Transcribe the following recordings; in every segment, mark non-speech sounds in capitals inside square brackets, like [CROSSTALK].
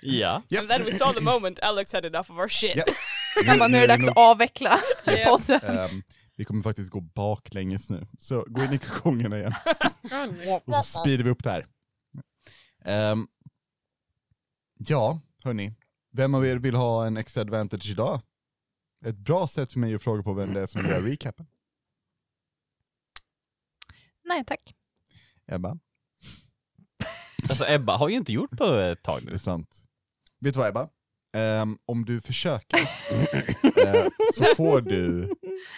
Ja. And then we saw the moment Alex had enough of our shit. Ja. [LAUGHS] Han bara, nu är det dags att avveckla Yes. [LAUGHS] Ehm, vi kommer faktiskt gå baklänges nu. Så gå in i kokongerna igen. [LAUGHS] Och så speedar vi upp det här. Ehm, ja, hörni. Vem av er vill ha en extra advantage idag? Ett bra sätt för mig att fråga på vem det är som vill göra recapen. Nej tack. Ebba, Alltså Ebba har ju inte gjort på ett tag det nu. är sant. Vet du vad Ebba? Ehm, om du försöker eh, så får du,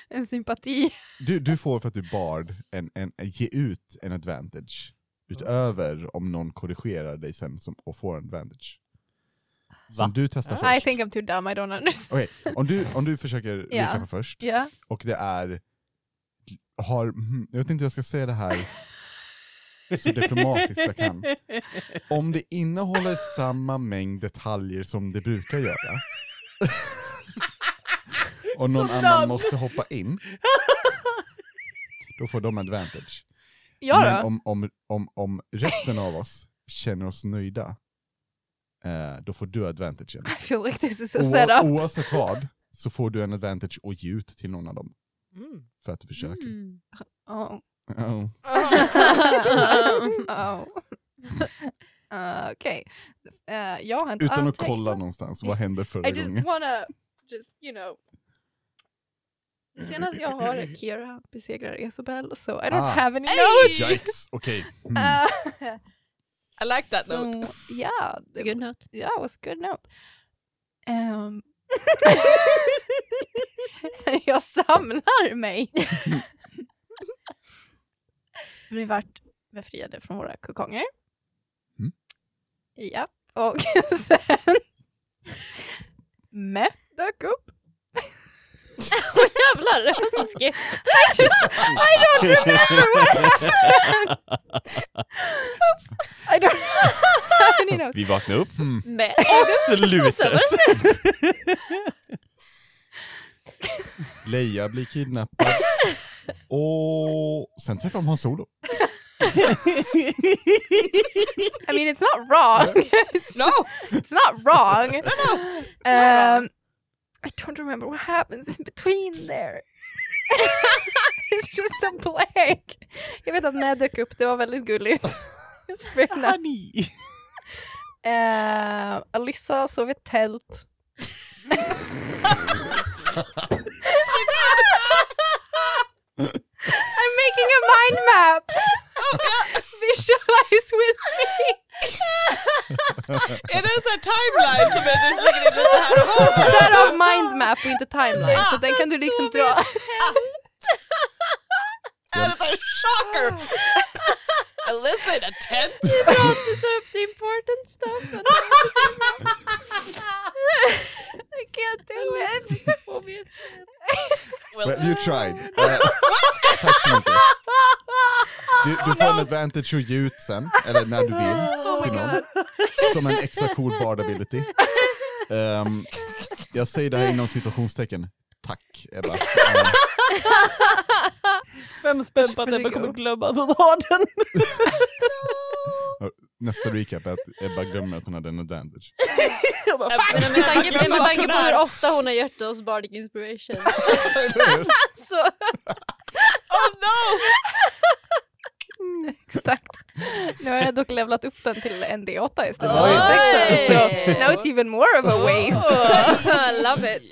En sympati. du, du får för att du bard, en, en, ge ut en advantage. Utöver om någon korrigerar dig sen som, och får en advantage. Som Va? du testar I först. think I'm too dumb, I don't understand. Okej, om, du, om du försöker recapa först, Ja. och det är, har, jag vet inte hur jag ska säga det här så diplomatiskt jag kan. Om det innehåller samma mängd detaljer som det brukar göra, [LAUGHS] och någon annan måste hoppa in, då får de advantage. Ja Men om, om, om, om resten av oss känner oss nöjda, eh, då får du advantagen. I feel like this is a setup. oavsett vad, så får du en advantage och ge ut till någon av dem. Mm. För att du försöker. Mm. Oh. Oh. [LAUGHS] oh. Uh, Okej. Uh, jag har inte Utan att kolla någonstans, vad hände förra I just gången? wanna just, you know. Senast jag har Kira besegrar Isobel, so I don't Ah. have any Hey! notes. Yikes, okej. Mm. Uh, [LAUGHS] I like that so, note. Yeah, It's a good note. yeah, it was a good note. Um, [LAUGHS] jag samlar mig. Vi vart befriade från våra kokonger. Mm. Ja, och [LAUGHS] sen Mä dök upp. Åh jävlar, det var så skit. I just, I don't remember what happened. I don't have any notes. Vi vaknade upp. Hmm. Men, Slutet. sen var det slut. [LAUGHS] Leia blir kidnappad. [LAUGHS] Och sen träffar de Hans Solo. I mean, it's not wrong. it's, No! it's not wrong. Um, I don't remember what happens in between there. [LAUGHS] it's just a blank. Jag vet att Mad dök upp, det var väldigt gulligt. [LAUGHS] Honey. Uh, Alyssa sov i tält. I'm making a mind map! [LAUGHS] Visualize with me! En sån här timeline som är du lägger in lite här och var? Därav mind map och inte timeline, så den kan du liksom dra... Är det en shocker? [LAUGHS] Alyssa in a tent? Det är bra att du tar upp the important stuff. I can't do it! Och Well, you tried. Eh, tack så mycket. Du, du får en advantage att ge ut sen, eller när du vill, till någon. Som en extra cool bard ability. Ehm, jag säger det här inom situationstecken. Tack Ebba. Ehm, [LAUGHS] Fem spänn på att Ebba kommer glömma att hon har den. nästa recap är att Ebba glömmer att hon hade en advantage. Jag bara, fuck! Men med tanke, med tanke på hur ofta hon har gett oss Bardic Inspiration. [LAUGHS] [LAUGHS] så Oh no! Exakt. Nu har jag dock levlat upp den till en D8 istället för en 6 så Oj. now it's even more of a waste. Oh, love it.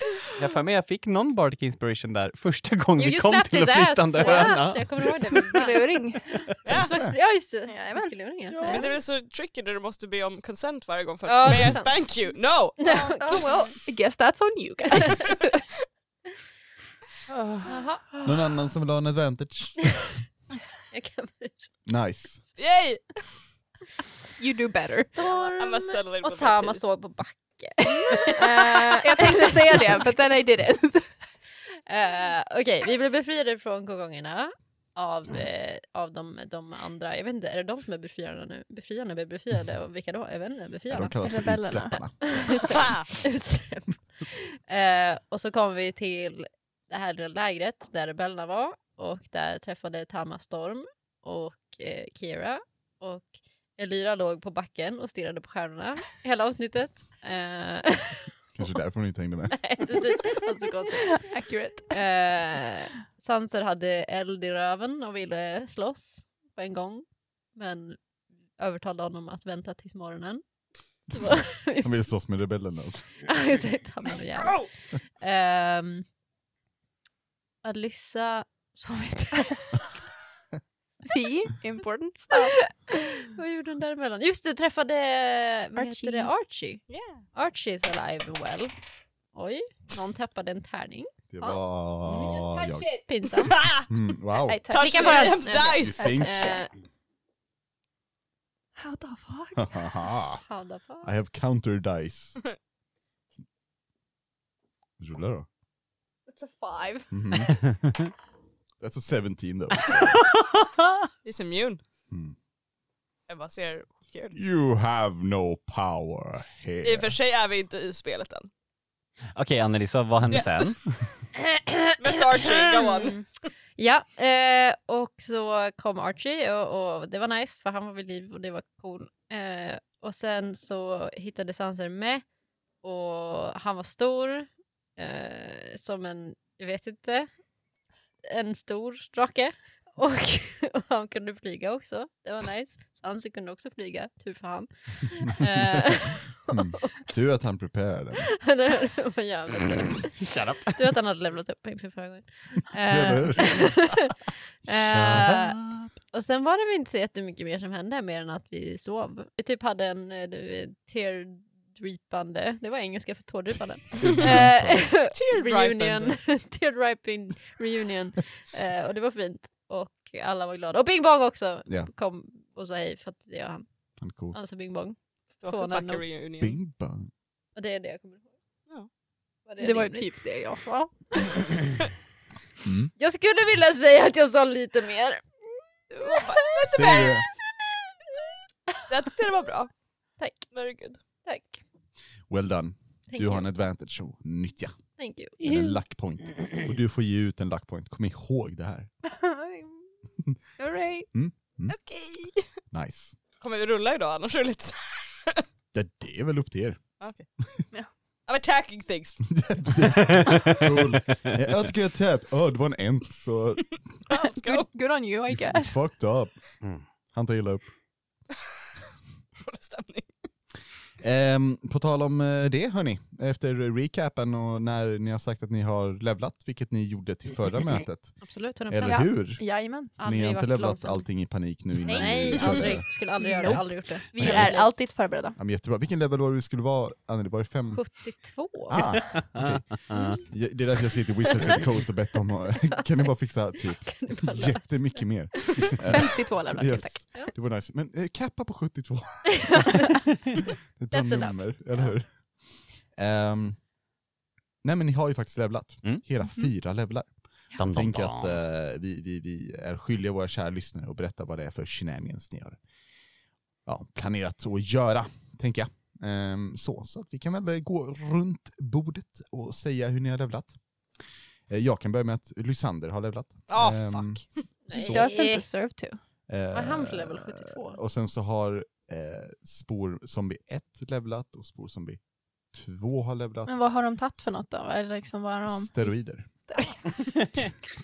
[LAUGHS] Jag för mig jag fick någon Bardic Inspiration där första gången You vi kom till ass. flyttande Yes, höna. jag kommer ihåg det. Smiskeluring. Ja just det, Jajamän. smiskeluring ja. Men det är så tricky när du måste be om consent varje gång först. Ja, May I spank you? No! [LAUGHS] Oh well, I guess that's on you guys. [LAUGHS] Någon annan som vill ha en advantage? jag kan Nice. Yay! you do better. In Och Tama såg på backen. [LAUGHS] Jag tänkte [LAUGHS] säga det, but then I did it. [LAUGHS] Eh, Okej, vi blev befriade från kokongerna av, eh, av de, de andra, jag vet inte, är det de som är befriarna nu? Befriarna blir befriade och vilka då? Jag vet inte, Ja, befriarna? de kallas för Rebellerna. utsläpparna. Utsläpp. Eh, och så kom vi till det här lilla lägret där rebellerna var och där träffade Tama Storm och eh, Kira och Elira låg på backen och stirrade på stjärnorna hela avsnittet. Eh, [LAUGHS] Kanske därför hon inte hängde med. nej, precis. Alltså. Accurate. Eh, Sanser hade eld i röven och ville slåss på en gång. Men övertalade honom att vänta tills morgonen. [LAUGHS] Han ville slåss med rebellerna. Exakt, han var jävla. Ehm, Alyssa sov inte. [LAUGHS] [LAUGHS] See? Important stuff. [LAUGHS] Vad gjorde hon däremellan? Just det, träffade vad Archie. heter det? Archie. Yeah. Archie is alive and well. Oj, någon tappade en tärning. Det var jag. Pinsamt. [LAUGHS] Mm, wow. Tack. Touch Vi kan bara- You dice! think? Eh, How the fuck? How the fuck? I have counter dice. Rulla då. It's a five. Mhm. That's a 17 though. He's immune. Mm. Jag bara ser kul. You have no power here. I och för sig är vi inte i spelet än. Okej Anneli, så vad hände Yes. sen? [LAUGHS] [LAUGHS] Mötte Archie, go on. Ja, eh, och så kom Archie och, och det var nice för han var vid liv och det var cool. Eh, och sen så hittade Sanser med och han var stor eh, som en, jag vet inte, en stor drake. Och, [LAUGHS] och han kunde flyga också, det var nice. Sanser kunde också flyga, tur för han. [LAUGHS] Eh, Mm. [LAUGHS] Tur att han preparerade. Shut up. Tur att han hade levlat upp inför förra gången. Eh, och sen var det väl inte så jättemycket mer som hände mer än att vi sov. Vi typ hade en eh, du vet, teardrypande, det var engelska för tårdrypande. [LAUGHS] Eh, [LAUGHS] reunion, [LAUGHS] teardryping reunion. Eh, och det var fint. Och alla var glada. Och Bing Bong också Ja. kom och sa hej för att det är han. Han är cool. Han sa Bing Bong. Det var Från en en- fucking reunion. Bing bong. Och det är det jag kommer ihåg. Ja. Var Det var ju rimligt? typ det jag sa. Mm. Jag skulle vilja säga att jag sa lite mer. Det. Jag tyckte det var bra. Tack. Very good. Well done. Thank Du you. har en advantage att nyttja. Thank you. Eller en luck point. [CLEARS THROAT] Och du får ge ut en luck point. Kom ihåg det här. [LAUGHS] Alright. Okej. Nice. Kommer vi rulla idag annars är det lite [LAUGHS] Ja, det är väl upp till er. Okej. [LAUGHS] Ja. I'm attacking things. Cool. Jag tycker jag tap. Åh, det var en ent så Let's go. Good, good on you I guess. fucked up. Mm. Han tar illa upp. Dålig stämning. Ehm, på tal om eh, det hörni, efter recapen och när ni har sagt att ni har levlat, vilket ni gjorde till förra [LAUGHS] mötet. Absolut, 100%. Eller Ja. hur? Jajamän. Ni Aldrig har inte varit levlat allting i panik nu innan Nej, körde. aldrig. Skulle aldrig göra det. Nope. Aldrig gjort det. Vi Nej. är alltid förberedda. Ja, men jättebra. Vilken level var det vi skulle vara, Anneli? Var det fem? 72. Ah, okej. Ja, [LAUGHS] Det är därför jag ska till Wizards of the Coast och bett om att- [LAUGHS] kan ni bara fixa typ jättemycket mer? 52 levlar till Yes. tack. Det var nice. Men eh, kappa på 72. That's enough. nummer, eller hur? Ehm, nej men ni har ju faktiskt levlat. Mm. Hela fyra levlar. Dum, Tänk dum. att eh, vi, vi, vi är skyldiga våra kära lyssnare att berätta vad det är för shenanigans ni har ja, planerat att göra, tänker jag. Ehm, så, så att vi kan väl gå runt bordet och säga hur ni har levlat. Eh, jag kan börja med att Lysander har levlat. Ah Ehm, fuck. Nej. Doesn't deserve to. Eh, Var han på level 72? Och sen så har eh, spår zombie 1 levlat och spår zombie 2 har levlat. Men vad har de tagit för något då? Eller liksom vad har de... Steroider. [LAUGHS]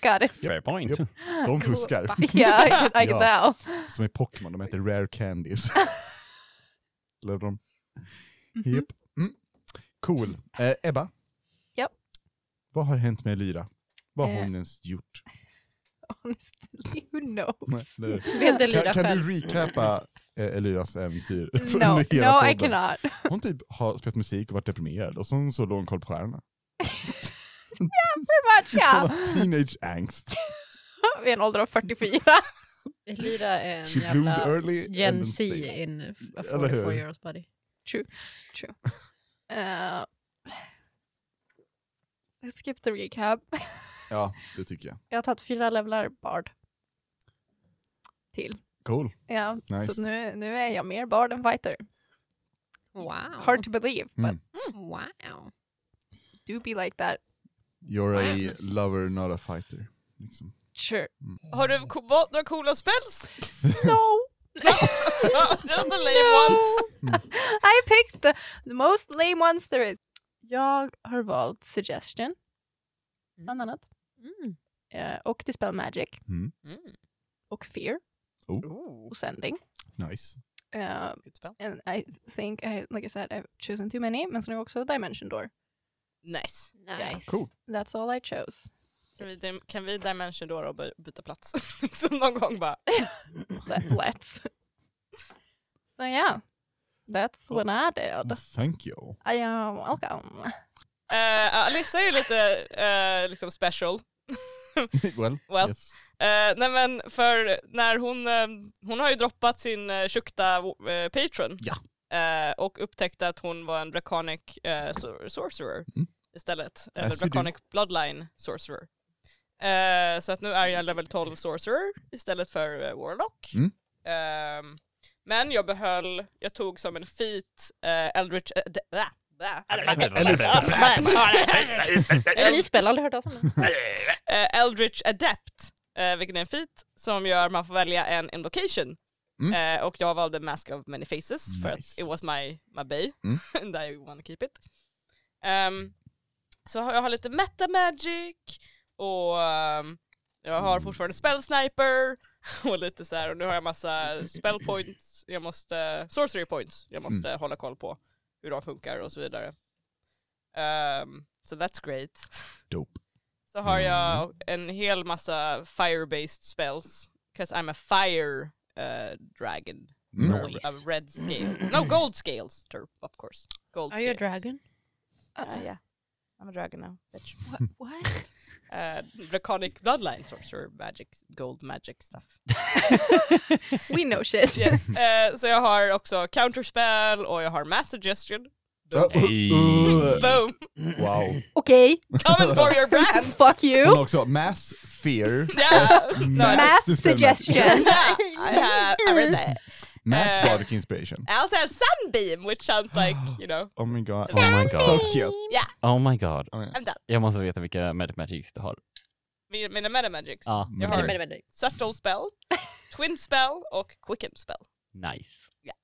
Got it. Fair point. Japp. De fuskar. [LAUGHS] Yeah, I I Ja. Som i Pokémon, de heter Rare Candies. [LAUGHS] Eller de. Mhm. Japp. Mm. Cool. Eh, Ebba? Japp. Vad har hänt med Lyra? Vad har Eh. hon ens gjort? Honestly, who knows? Nej, Kan, kan du recapa eh,Elyras äventyr? No, no I cannot. Hon typ har spelat musik och varit deprimerad och så, så låg hon koll på stjärnorna. [LAUGHS] Pretty much Hon yeah. teenage angst. [LAUGHS] Vid en ålder av 44. Elira är en She jävla Gen Z in a Eller hur? 44 year old body. Uh, let's skip the recap. Ja, det tycker jag. Jag har tagit fyra levlar bard. Till. Cool. Ja, Nice. så nu, nu är jag mer bard än fighter. Wow. Hard to believe, but Mm. Wow. do be like that. You're a lover, not a fighter. Liksom. Sure. Har du valt några coola spells? [LAUGHS] No! [LAUGHS] Just the lame ones. I picked the, the most lame ones there is. Jag har valt Suggestion, bland annat. Mm. Eh, och Dispel Magic. Mm. Och Fear. Ooh, Och Sending. Nice. Uh, good spell. and I think, I, like I said, I've chosen too many. Men sen har jag också Dimension Door. Nice. Nice. Cool. That's all I chose. Kan vi, dim- kan vi Dimension då och by- byta plats? [LAUGHS] liksom någon gång bara. [LAUGHS] Let- Let's. so yeah, that's what I did. Thank you. I am welcome. Uh, Alissa är ju lite eh, liksom special. [LAUGHS] well, Well. yes. Eh, nej men för när hon, eh, hon har ju droppat sin uh, tjukta eh, patron Ja. Eh, och upptäckte att hon var en draconic eh, sor- sorcerer Mm. istället. Eller As you do. draconic bloodline sorcerer. Eh, så att nu är jag level 12 sorcerer istället för eh, warlock. Mm. Ehm, men jag behöll, jag tog som en feat uh, Eldritch... De, blah, blah. Är det ny spel? Aldrig hört talas om det. Eh, Eldritch Adept, uh, vilket är en feat som gör att man får välja en invocation. Mm. Eh, och jag valde Mask of Many Faces för att Nice. it was my, my bay, Mm. [LAUGHS] and I wanna keep it. Ehm, så jag har lite meta magic och ehm, jag har fortfarande spell sniper [LAUGHS] och lite så här och nu har jag massa spell points, jag måste, sorcery points, jag måste hålla koll på hur de funkar och så vidare. Um, so that's great. Dope. Så har jag en hel massa fire-based spells, because I'm a fire uh, dragon. Mm. Nice. Of red scale. No, gold scales, Terp, of course. Gold Are you a scales. dragon? Uh, yeah. I'm a dragon now, bitch. What? [LAUGHS] what? Uh, draconic bloodline sorcerer, magic, gold magic stuff. [LAUGHS] we know shit. Yes. Uh, så jag har också counterspell och jag har mass suggestion. Hey. Boom! wow. [LAUGHS] Okay. Coming for your [LAUGHS] brand! fuck Hon you. har också mass fear, [LAUGHS] Yeah! No, I- Mass Dispel suggestion. yeah, I have, I read that. Mass Uh, bardic inspiration. I also have sunbeam, which sounds [GASPS] like, you know, Oh my god. Oh my god. So cute. yeah, Oh my god. Oh, yeah. I'm done. Jag måste veta vilka Magic Magics du har. Mina, mina metamagics. Ja, jag men- har Men, men, men. subtle spell, twin spell och quicken spell. Nice. Yeah.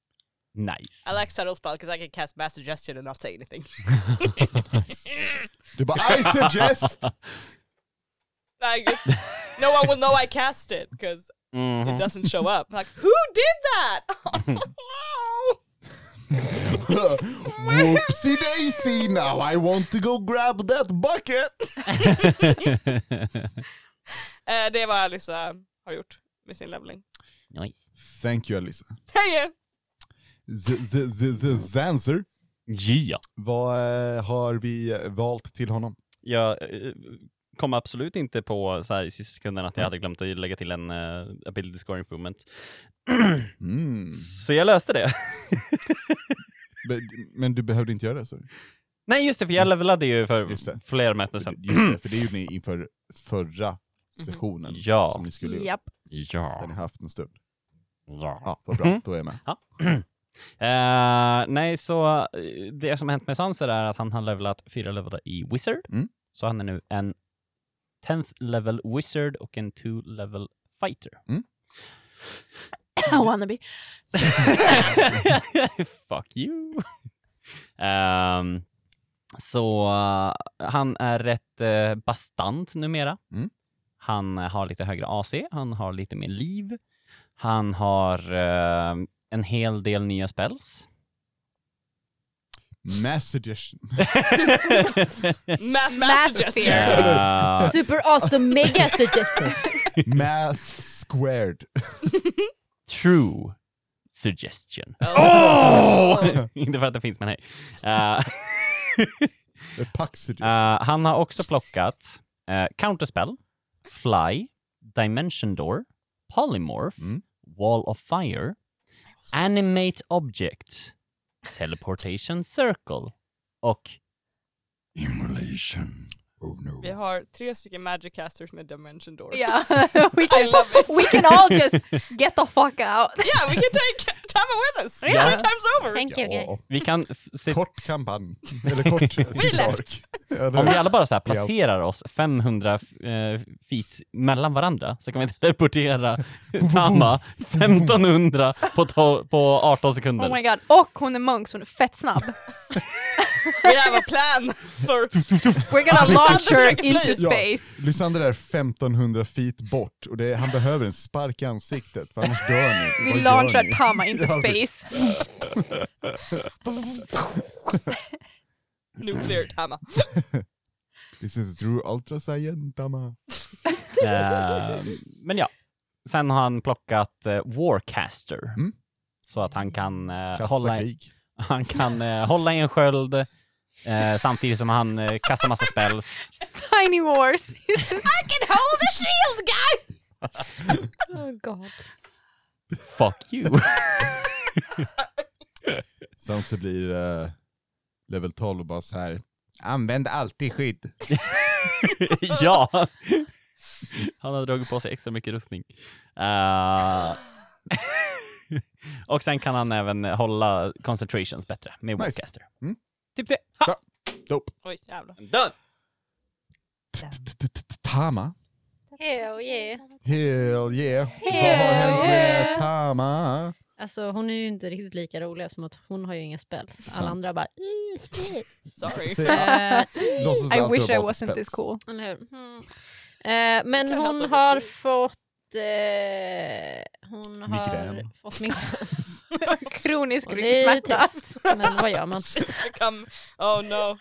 Nice. I like subtle spell because I can cast mass suggestion and not say anything. [LAUGHS] [LAUGHS] Du bara I suggest! [LAUGHS] I just, no one will know I cast it because Mhm. it doesn't show up. Like, who did that? Whoopsie daisy, now I want to go grab that bucket! Eh, det är vad Alyssa har gjort med sin leveling. nice. Thank you Alissa. Hej! Zanzer, Ja. vad eh, har vi eh, valt till honom? Jag eh, kom absolut inte på så här i sista sekunden att jag hade glömt att lägga till en uh, ability score improvement. [CLEARS THROAT] Mm. Så jag löste det. [LAUGHS] Be- Men du behövde inte göra det? Så. Nej just det, för jag levelade ju för flera möten sedan. Just det, för det gjorde ni inför förra [CLEARS THROAT] sessionen Ja. som ni skulle göra. Japp. Den ni Ja. haft en stund. ja. Ja, vad bra, Mm. då är jag med. [CLEARS THROAT] Eh, nej, så eh, det som har hänt med Sanser är att han har levlat fyra levelar i Wizard. Mm. Så han är nu en 10th level Wizard och en 2 level Fighter. [COUGHS] I wanna be. [LAUGHS] Fuck you. Ehm, så eh, han är rätt uh, bastant numera. Mm. Han har lite högre AC, han har lite mer liv. Han har en hel del nya spells. Mass suggestion. [LAUGHS] Mass, mass, Mass suggestion. fear. Eh, Super awesome mega suggestion. Mass squared. [LAUGHS] true suggestion. Oh. [LAUGHS] Inte för att det finns, men hej. Suggestion. Eh, han har också plockat uh, Counterspell, Fly, Dimension Door, Polymorph, Mm. Wall of Fire, Animate Object, Teleportation Circle. Och Immolation. Oh no. Vi har tre stycken magic casters med dimension door. Yeah, [LAUGHS] [LAUGHS] we can we can all just get the fuck out. [LAUGHS] Yeah, we can take Tama with us! Ja. Three times over! Thank you guys. Ja. Vi kan se, Kort kampanj. Eller kort left. Ja, det- om vi alla bara så placerar oss 500 eh, feet mellan varandra så kan vi teleportera Tama 1500 på, på 18 sekunder. Oh my god. Och hon är munk så hon är fett snabb. We have a plan for... We're gonna launch her into fly. Ja. space. Lysander är 1500 feet bort och det, han behöver en spark i ansiktet för annars dör ni. Vi launchar? Tama into [LAUGHS] space. [LAUGHS] Nuclear Tama. [LAUGHS] This is true ultra saiyan, Tama. Eh, men ja, sen har han plockat eh, Warcaster. Mm. Så att han kan, Kasta hålla, krig. Han kan eh, hålla i en sköld eh, samtidigt som han eh, kastar massa spells. Tiny wars. He's just, I can hold the shield guy! Oh god. Fuck you. [LAUGHS] Sanse blir eh, level 12 och bara så här. Använd alltid skydd. [LAUGHS] ja. Han har dragit på sig extra mycket rustning. Eh, [LAUGHS] [LAUGHS] och sen kan han även hålla concentrations bättre med Nice. Warcaster. Mm. Typ det. Ha! Dope. Oj, jävlar. Done! Tama? Hell yeah. Hell yeah. Vad har hänt med. Tama? Alltså hon är ju inte riktigt lika rolig som att hon har ju inga spells. Alla andra bara... Sorry. [LAUGHS] Eh, I wish I wasn't this cool. Eller hur? Mm. Eh, men hon har vårt Eh, hon har Migrän. fått migrän. [LAUGHS] Kronisk Och det är ryggsmärta. trist. Men vad gör man? [LAUGHS] She's become... Oh no.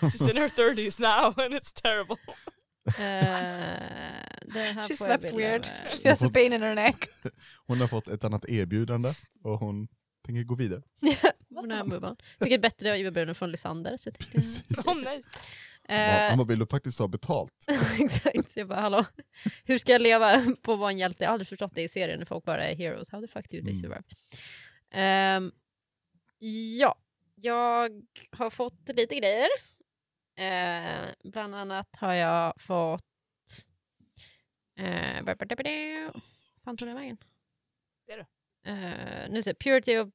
She's in her 30s now and it's terrible. Eh, det här She får jag slept bilder weird. She has a pain in her neck. [LAUGHS] Hon har fått ett annat erbjudande och hon tänker gå vidare. Hon on. Fick ett bättre erbjudande från Lysander. Så jag tyckte, Oh nej. Eh, Han bara, vill du faktiskt ha betalt? [LAUGHS] Exakt, jag bara hallå, hur ska jag leva på att vara en hjälte? Jag har aldrig förstått det i serien när folk bara är heroes. How the fuck do they Mm. survive? Ehm, ja, jag har fått lite grejer. Eh, bland annat har jag fått... Uh, fan tog den vägen? Det är det. Eh, nu ser jag, Purity of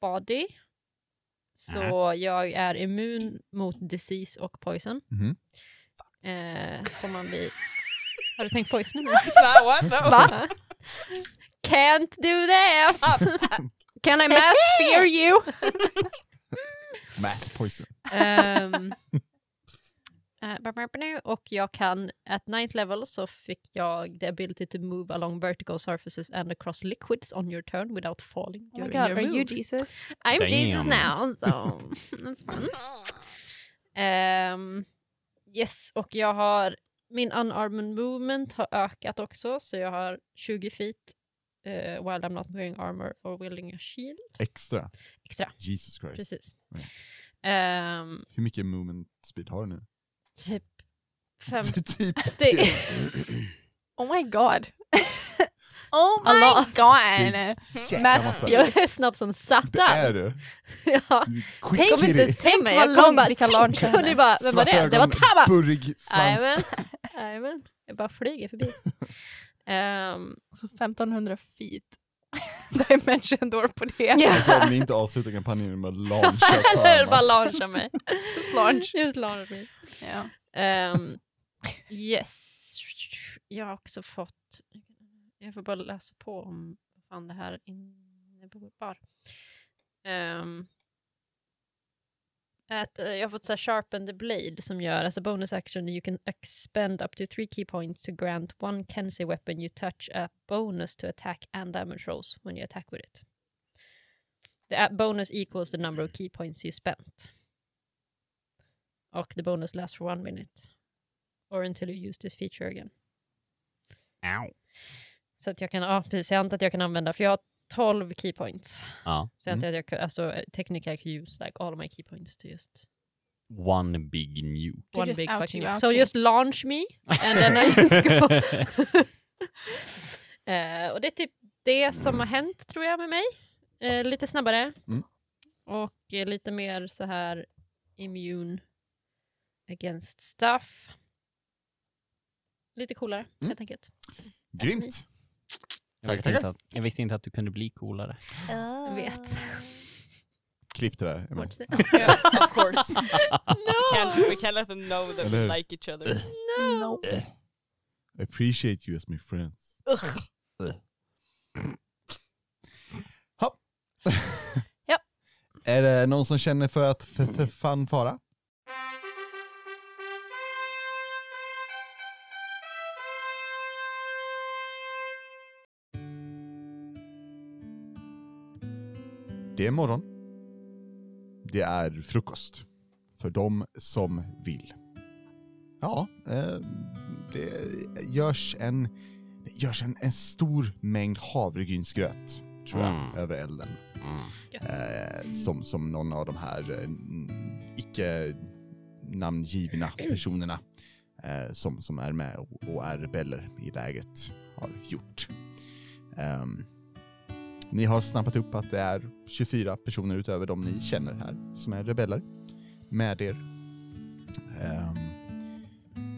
Body. Så jag är immun mot disease och poison. Mhm. Eh, får man bli... [LAUGHS] Har du tänkt poison? [LAUGHS] No, what? No. Va? Can't do that! [LAUGHS] Can I mass fear you? Mass poison. Ehm, eh, och jag kan, at ninth level så fick jag the ability to move along vertical surfaces and across liquids on your turn without falling Oh my god, your are move. you Jesus? [LAUGHS] I'm Jesus Damn. now, so [LAUGHS] that's fun. Ehm, yes, och jag har min unarmed movement har ökat också, så jag har 20 feet uh, while I'm not wearing armor or wielding a shield. Extra. Extra, Jesus Christ. precis. Ja. Ehm, Hur mycket movement speed har du nu? Typ 50. [LAUGHS] typ. [LAUGHS] [LAUGHS] Oh my god. oh my lot. god. Mass. Jag är snabb som Det satan. är du. ja. Du Tänk inte skicklig. till mig, vad jag kom bara vi kan launcha och du bara, vem var det? Det var ögon, Tabba! Burrig svans. Jajamän, jajamän. Jag bara flyger förbi. Ehm, Så 1500 feet. [LAUGHS] Dimension door på det. ja. Alltså om ni inte avslutar kampanjen med att launcha [LAUGHS] Eller bara launcha mig. [LAUGHS] Just launch. Just launcha mig. Ja. Ehm, yes. Jag har också fått, jag får bara läsa på om vad fan det här innebar. Um, att, eh, jag har fått så här sharpen the blade som gör, as a bonus action you can expend up to three key points to grant one Kenzie weapon you touch a bonus to attack and damage rolls when you attack with it. The bonus equals the number of key points you spent. Och the bonus lasts for one minute. Or until you use this feature again. Ow. Så att jag kan, ja precis, jag antar att jag kan använda, för jag har 12 key points. Ja. Så jag att jag kan, alltså technically I can use like all my key points to just One big nuke. To one just big fucking ouchie. So just launch me and then I [LAUGHS] just go. [LAUGHS] Eh, och det är typ det som har hänt tror jag med mig. Eh, lite snabbare. Mm. Och eh, lite mer så här immune against stuff. Lite coolare Mm. helt enkelt. Grymt. Jag Tack, visste, inte tackar. att, jag visste inte att du kunde bli coolare. Jag vet. Klipp det där. Emma. Säga. Of course. [LAUGHS] [LAUGHS] No! Can't, we can't let them know that Eller we like each other. No! I appreciate you as my friends. Ugh. Hopp. Ja. [LAUGHS] Är det någon som känner för att f- f- fanfara? Det är morgon. Det är frukost. För de som vill. Ja, eh, det görs en, det görs en, en stor mängd havregrynsgröt, tror jag, Mm. över elden. Mm. Eh, som, som någon av de här eh, icke namngivna [CLEARS THROAT] personerna som, som är med och, är rebeller i läget har gjort. Ehm, ni har snappat upp att det är 24 personer utöver de ni känner här som är rebeller med er. Ehm,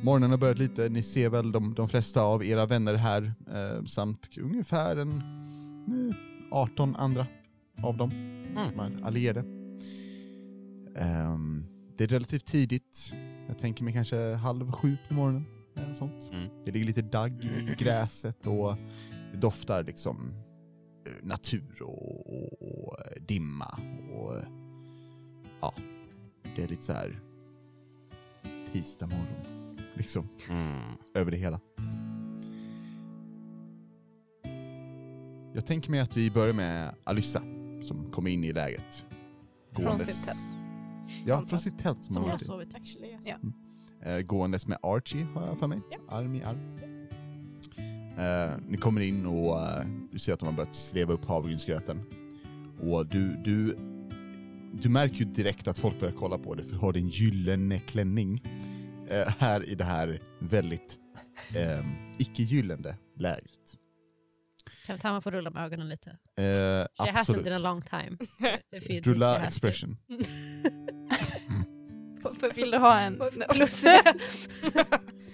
morgonen har börjat lite, ni ser väl de, de flesta av era vänner här eh, samt ungefär en eh, 18 andra av dem Mm. som är allierade. Ehm, det är relativt tidigt, jag tänker mig kanske halv sju på morgonen. Eller sånt. Mm. Det ligger lite dagg i gräset och det doftar liksom natur och, och, och dimma och ja, det är lite så här tisdag morgon liksom Mm. över det hela. Jag tänker mig att vi börjar med Alyssa som kommer in i läget. Från sitt tält. Ja, från sitt tält som, Som hon har sovit. Actually, yes. Ja. Eh, gåendes med Archie har jag för mig. Ja. Arm i arm. Eh, ni kommer in och eh, du ser att de har börjat sleva upp havregrynsgröten. Och du, du, du märker ju direkt att folk börjar kolla på dig för du har din gyllene klänning eh, här i det här väldigt eh, icke-gyllene lägret. Kan Tama få rulla med ögonen lite? Eh, She hasn't absolut. in a long time. [LAUGHS] If you- Rulla expression. [LAUGHS] Vill du ha en [LAUGHS] plus?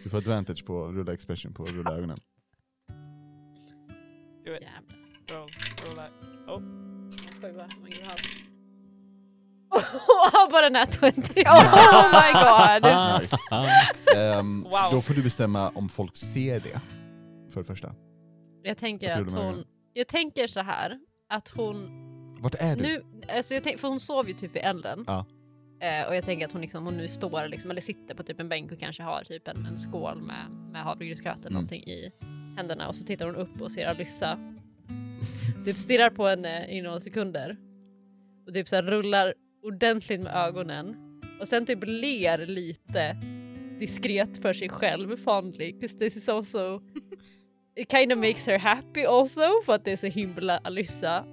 Du får advantage på rulla expression på rulla ögonen. Do it. Jävlar. Roll, roll that. Oh. Sjua, man gör halv. Åh, bara den här 20. [LAUGHS] Oh my god! Nice. Ehm, Wow. Då får du bestämma om folk ser det. För det första. Jag tänker tror att du med hon, jag tänker så här att hon Vart är du? nu, alltså jag tänk, för hon sov ju typ vid elden. Ja. Eh, och jag tänker att hon, liksom, hon nu står liksom, eller sitter på typ en bänk och kanske har typ en, en skål med, med havregrynsgröt eller Mm. någonting i händerna och så tittar hon upp och ser Alyssa. typ stirrar på henne i några sekunder. Och typ så rullar ordentligt med ögonen. Och sen typ ler lite diskret för sig själv fondly 'cause this is also it kind of makes her happy also för att det är så himla Alyssa.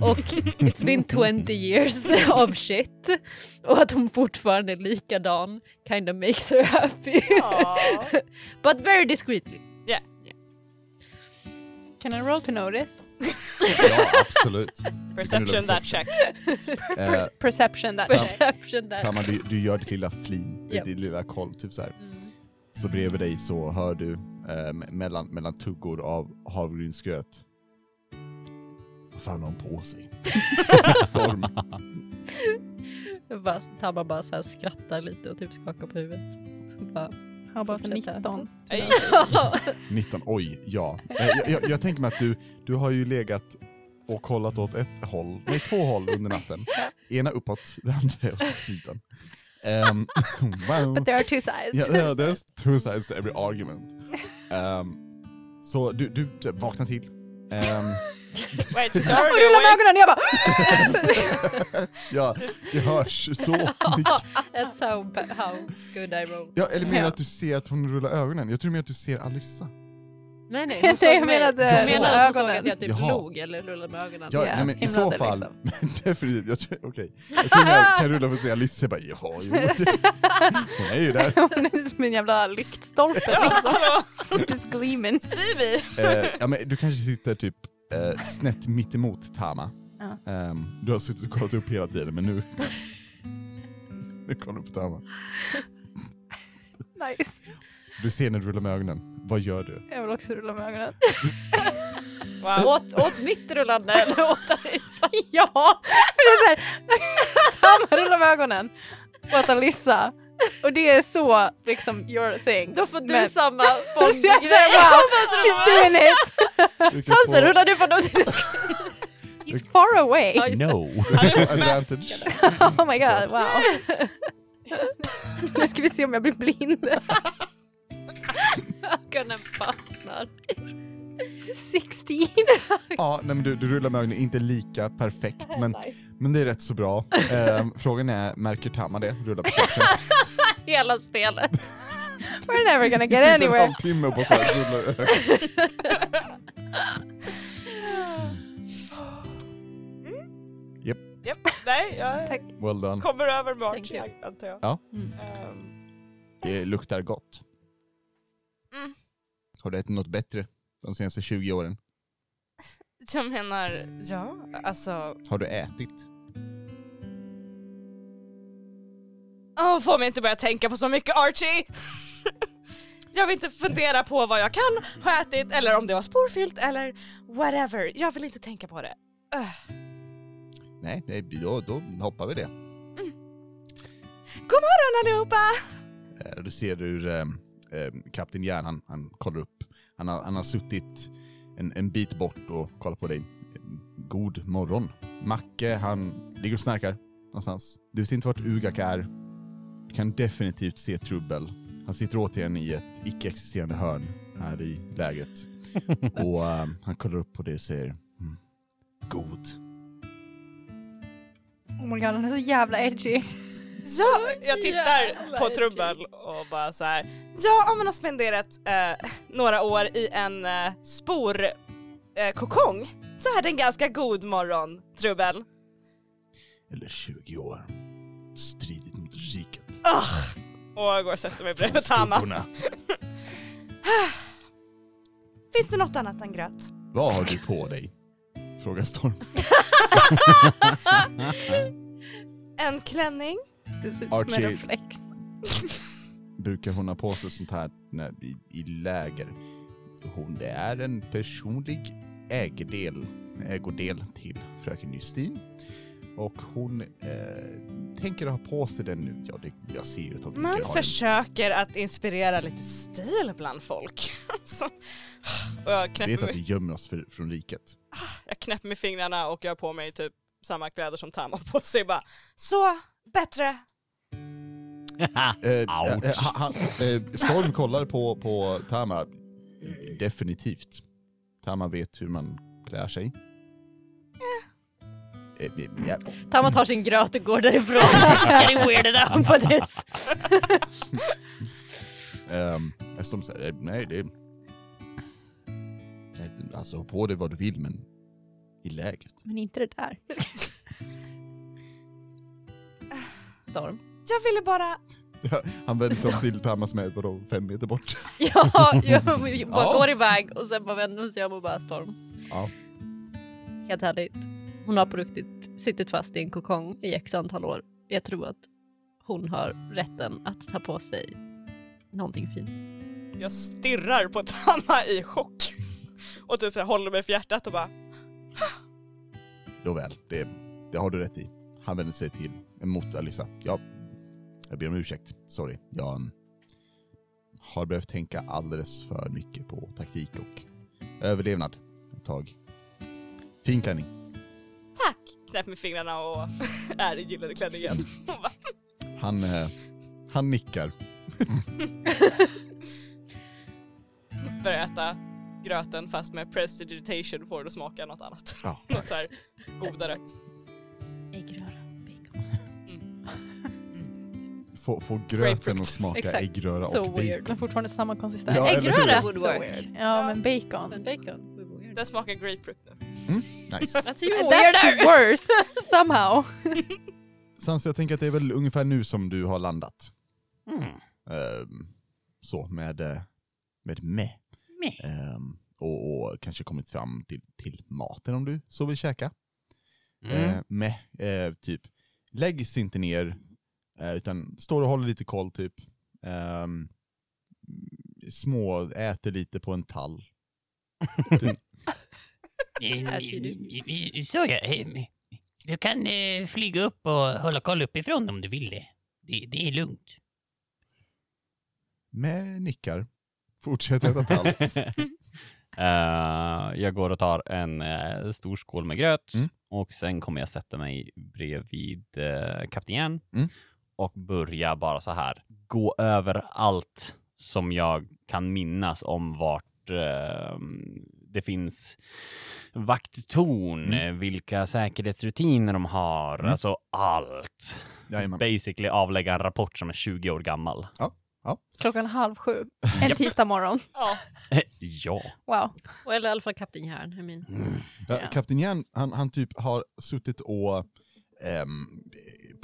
Och it's been 20 years of shit. Och att hon fortfarande är likadan kind of makes her happy. [LAUGHS] But very discreetly. Can I roll to notice? Ja, absolut. [LAUGHS] [LAUGHS] Perception that check. Eh, Per- perception that. Perception där. Kamma, du, du gör ditt lilla flin, Japp. ditt lilla koll, typ så här. Mm. Så bredvid dig så hör du eh, mellan, mellan tuggor av havregrynsgröt. Vad fan har hon på sig? [LAUGHS] Storm. Tabba bara så här skrattar lite och typ skakar på huvudet. Bara, About Fortsätta. 19? Ej. 19, oj, ja. Jag, jag, jag tänker mig att du, du har ju legat och kollat åt ett håll, nej två håll under natten. [LAUGHS] Ena uppåt, det andra åt sidan. Um, [LAUGHS] wow. But there are two sides. Ja, yeah, there's two sides to every argument. Um, så du, du vaknar till. Um, Wait, she's [LAUGHS] Och rullar med ögonen, jag bara... ja, det hörs så mycket. [LAUGHS] That's how, how good I roll. Ja, eller menar Ja. att du ser att hon rullar ögonen? Jag tror mer att du ser Alyssa. Nej nej, [LAUGHS] hon jag såg mig. menade Hon menade att hon såg att jag typ Jaha. log eller rullade med ögonen. Ja, Ja, nej, men i så fall, liksom. men definitivt, jag tror, okej. Jag tror jag kan rulla för att se Alyssa, jag bara jaha, jo. Hon är ju där. Hon är som en jävla lyktstolpe Ja, liksom. Just gleaming. Eh, ja, men du kanske sitter typ eh, snett mitt emot Tama. Ja. Ehm, du har suttit och kollat upp hela tiden, men nu... [LAUGHS] nu kollar du på Tama. Nice. Du ser när du rullar med ögonen. Vad gör du? Jag vill också rulla med ögonen. [LAUGHS] Wow. Åt, åt mitt rullande eller åt Alissa? [LAUGHS] Ja, för det är såhär, Tama rullar med ögonen åt Alissa. Och det är så liksom your thing. Då får du Men- samma [LAUGHS] Så jag säger fondgrej. [LAUGHS] she's doing it! Få rullar du från dem till He's far away. No. [LAUGHS] advantage. Oh my god, wow. Nu ska vi se om jag blir blind. Ögonen fastnar. [LAUGHS] 16. Ja, nej, men du, du rullar med ögonen, inte lika perfekt, [LAUGHS] men, Nice. men det är rätt så bra. Ehm, [LAUGHS] frågan är, märker Tama det? Rulla på perception. Hela spelet. We're never gonna Det get sitter en anywhere. halvtimme bara så här rullar ögonen. Japp, nej, jag Tack. Well done. kommer över. Archie antar jag. Ja. Mm. Ehm, Det luktar gott. Mm. Har du ätit något bättre de senaste 20 åren? jag menar, ja, alltså... Har du ätit? Åh, få mig inte börja tänka på så mycket Archie! [LAUGHS] jag vill inte fundera på vad jag kan ha ätit eller om det var sporfyllt eller whatever. Jag vill inte tänka på det. Ugh. Nej, nej då, då hoppar vi det. God morgon allihopa! Eh, Du ser hur eh, eh, Kapten Järn, han, han kollar upp. Han har, han har suttit en, en bit bort och kollat på dig. God morgon. Macke, han ligger och snarkar någonstans. Du vet inte vart Ugak är. Du kan definitivt se trubbel. Han sitter återigen i ett icke-existerande hörn här i lägret. [LAUGHS] och eh, han kollar upp på det och säger mm, God. Oh my god, han är så jävla edgy. Ja, jag tittar Jävlar, på. Trubbel och bara så här. Ja, om man har spenderat eh, några år i en eh, spor eh, kokong så är det en ganska god morgon, Trubbel. Eller 20 år. Stridit mot riket. Ah! Och jag går och sätter mig bredvid Tama. [SIGHS] Finns det något annat än gröt? Vad har du på dig? Frågar Storm. [LAUGHS] En klänning? Du ser ut som en Archie. reflex. [LAUGHS] Brukar hon ha på sig sånt här när, i, i läger? Hon det är en personlig ägodel, ägodel till fröken Justin. Och hon eh, tänker ha på sig den nu. Ja, det, jag ser ju att hon Man försöker att inspirera lite stil bland folk. [LAUGHS] Så- och jag Vet att vi gömmer oss för, från riket. jag knäpper med fingrarna och gör på mig typ samma kläder som Tama har på sig. Bara, så, bättre. Eh, [LAUGHS] eh, Ouch. eh, han, eh, Storm kollar på, på Tama. Definitivt. Tama vet hur man klär sig. Eh, eh, ja, Tamma tar sin gröt och går därifrån. Getting weirded out på this. Um, Storm säger, eh, nej det... Alltså ha på dig vad du vill men i lägret. Men inte det där. [LAUGHS] Storm. Jag ville bara, [LAUGHS] Han vänder sig om till Tama som är vadå, fem meter bort. [LAUGHS] Ja, [LAUGHS] jag bara Ja. går iväg och sen bara vänder sig om och bara Storm. Ja. Helt ärligt. Hon har på riktigt suttit fast i en kokong i x antal år. Jag tror att hon har rätten att ta på sig någonting fint. jag stirrar på Tama i chock. Och typ håller mig för hjärtat och bara, Nåväl, det, det har du rätt i. Han vänder sig till, mot Alissa. Ja, jag ber om ursäkt. Sorry. Jag um, har behövt tänka alldeles för mycket på taktik och överlevnad ett tag. Fin klänning. tack! Knäpper med fingrarna och [LAUGHS] är i gyllene klänningen. [LAUGHS] Han, eh, han nickar. [LAUGHS] Börjar äta gröten fast med prestidigitation får att smaka något annat. Ja, något så här godare. Äggröra, Få, få gröten att smaka Exakt. äggröra So och bacon. weird. Men fortfarande samma konsistens. Ja? Äggröra would so work. Ja, men bacon. Men bacon. Den smakar grapefruit nu. Nice. That's even That's worse, [LAUGHS] somehow. Sansa, jag tänker att det är väl ungefär nu som du har landat. Mm. Ehm, så med, eh, med med. Meh. Ehm, och, och kanske kommit fram till, till maten om du så vill käka. Mm. Eh, med, eh, typ, lägg sig inte ner, utan står och håller lite koll typ. Ehm, små, äter lite på en tall. [LAUGHS] typ. Ser du. Så ja. eh, Du kan eh, flyga upp och hålla koll uppifrån om du vill det. Det, det är lugnt. Med nickar. Fortsätt äta tall. [LAUGHS] Eh, jag går och tar en eh, stor skål med gröt Mm. och sen kommer jag sätta mig bredvid uh, kapten Mm. Och börja bara så här gå över allt som jag kan minnas om vart eh, det finns vakttorn, Mm. vilka säkerhetsrutiner de har, Mm. alltså allt. Jajamän. Basically avlägga en rapport som är 20 år gammal. Klockan halv sju. [LAUGHS] En tisdag morgon. [LAUGHS] Ja. [LAUGHS] ja. Wow. Och eller i alla fall Kapten Järn. I mean. Ja, Ja. Kapten Järn, han, han typ har suttit och ehm,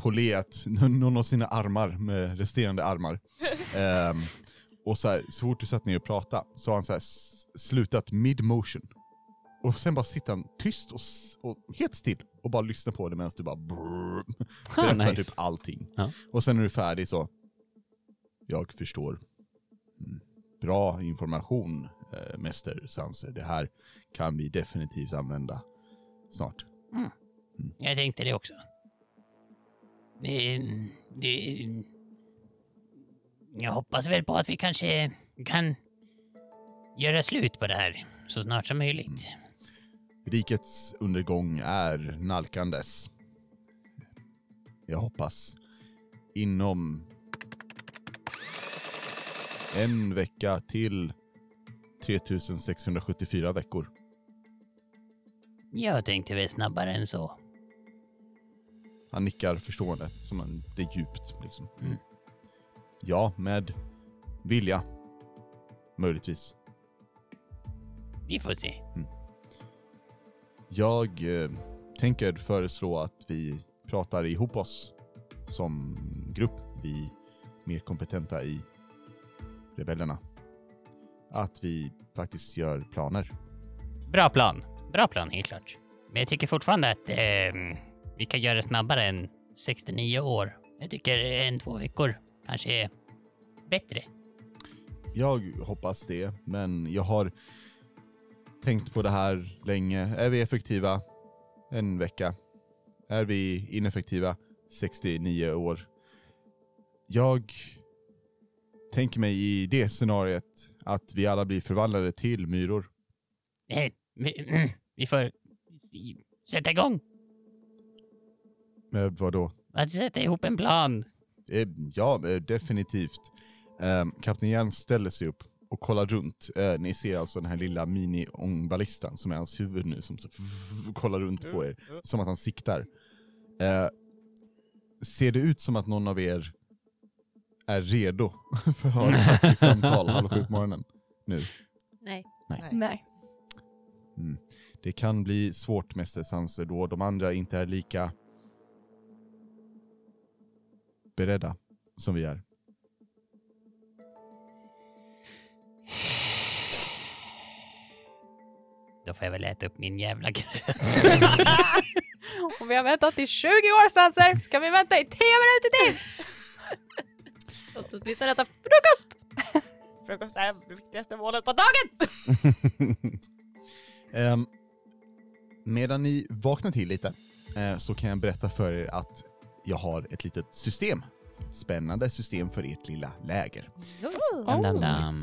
polerat någon av sina armar med resterande armar. [LAUGHS] Ehm, och så, här, så fort du satt ner och pratade så har han så här slutat mid motion. Och sen bara sitter han tyst och, och helt still och bara lyssnar på det medan du bara brrr, [LAUGHS] berättar nice. typ allting. Ja. Och sen är du färdig så, jag förstår. Mm. Bra information, eh, Mäster Sanser. Det här kan vi definitivt använda snart. Jag tänkte det också. Det, det, jag hoppas väl på att vi kanske kan göra slut på det här så snart som möjligt. Rikets undergång är nalkandes. Jag hoppas inom en vecka till 3674 veckor. Jag tänkte väl snabbare än så. Han nickar förstående, som en, det är djupt liksom. Mm. Ja, med vilja. Möjligtvis. Vi får se. Jag eh, tänker föreslå att vi pratar ihop oss som grupp, vi mer kompetenta i rebellerna. Att vi faktiskt gör planer. Bra plan. Bra plan, helt klart. Men jag tycker fortfarande att eh, vi kan göra det snabbare än 69 år. Jag tycker en, två veckor kanske är bättre. Jag hoppas det, men jag har tänkt på det här länge. Är vi effektiva? En vecka. Är vi ineffektiva? 69 år. Jag tänker mig i det scenariet att vi alla blir förvandlade till myror. Eh, vi, mm, vi får sätta igång. Men vadå? Att sätta ihop en plan. Eh, ja, eh, definitivt. Eh, Kapten Järn ställer sig upp och kollar runt. Eh, ni ser alltså den här lilla mini-ångballistan som är hans huvud nu som så kollar runt på er. Som att han siktar. Eh, ser det ut som att någon av er är redo [LAUGHS] för att ha ett taktiksamtal halv sju på morgonen nu? Nej. Nej. Mm. Det kan bli svårt Mäster Sanser då de andra inte är lika beredda som vi är. Då får jag väl äta upp min jävla gröt. [LAUGHS] Om vi har väntat i 20 år Sanser, ska vi vänta i 10 minuter till! [LAUGHS] Låt oss åtminstone äta frukost! [LAUGHS] Frukost är det viktigaste målet på dagen! Ehm, medan ni vaknar till lite eh, så kan jag berätta för er att jag har ett litet system. Ett spännande system för ert lilla läger.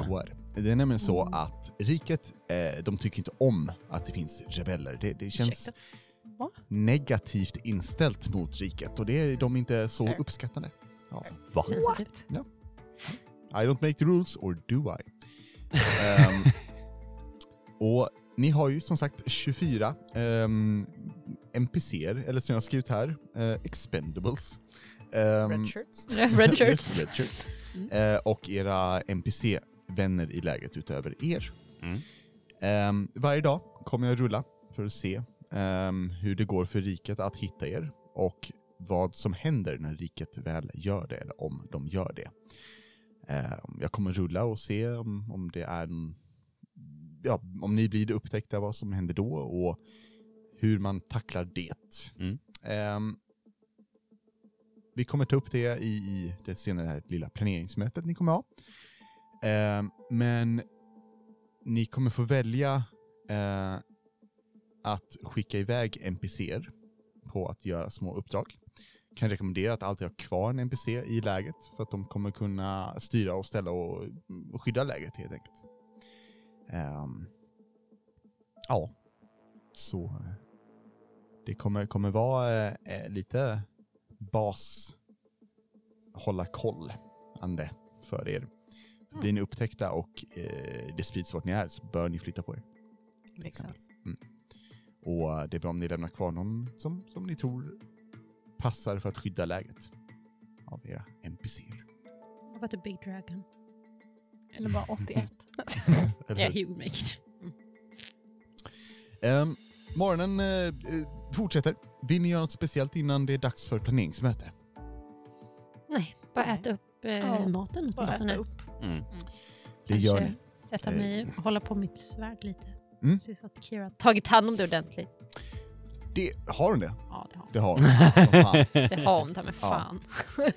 Kvar. Det är nämligen så att riket, eh, de tycker inte om att det finns rebeller. Det, det känns negativt inställt mot riket och det är de inte så uppskattande av. Va? Sensitivt. I don't make the rules, or do I? [LAUGHS] Ehm, och ni har ju som sagt 24 um, NPCer, eller som jag har skrivit här, eh, expendables. Um, [LAUGHS] Red shirts. Red shirts. Red shirts. Eh, och era NPC-vänner i lägret utöver er. Mm. Ehm, varje dag kommer jag rulla för att se ehm, hur det går för riket att hitta er och vad som händer när riket väl gör det, eller om de gör det. Ehm, jag kommer rulla och se om, om det är en, ja, om ni blir upptäckta, vad som händer då och hur man tacklar det. Mm. Ehm, vi kommer ta upp det i, i det senare här lilla planeringsmötet ni kommer ha. Ehm, men ni kommer få välja eh, att skicka iväg NPCer på att göra små uppdrag. Kan rekommendera att alltid ha kvar en NPC i läget för att de kommer kunna styra och ställa och och skydda läget helt enkelt. Ehm, ja, så det kommer, kommer vara eh, lite bas hålla koll ande för er. För Blir ni upptäckta och eh, det sprids vart ni är så bör ni flytta på er. Makes sense. Och eh, det är bra om ni lämnar kvar någon som, som ni tror passar för att skydda läget av era NPCer. What about a big dragon? Eller bara 81. [LAUGHS] Eller Yeah, hur? he would make it. Ehm, morgonen eh, eh, fortsätter. Vill ni göra något speciellt innan det är dags för planeringsmöte? Nej, bara äta upp eh, Ja, maten Bara äta åtminstone. upp. Mm. Det gör ni. Sätta mig och hålla på mitt svärd lite. Mm. Så att Kira tagit hand om det ordentligt. Det, har hon det? Ja, det har hon. Det har hon. Fan. [LAUGHS] Det har hon ta med Ja. [LAUGHS]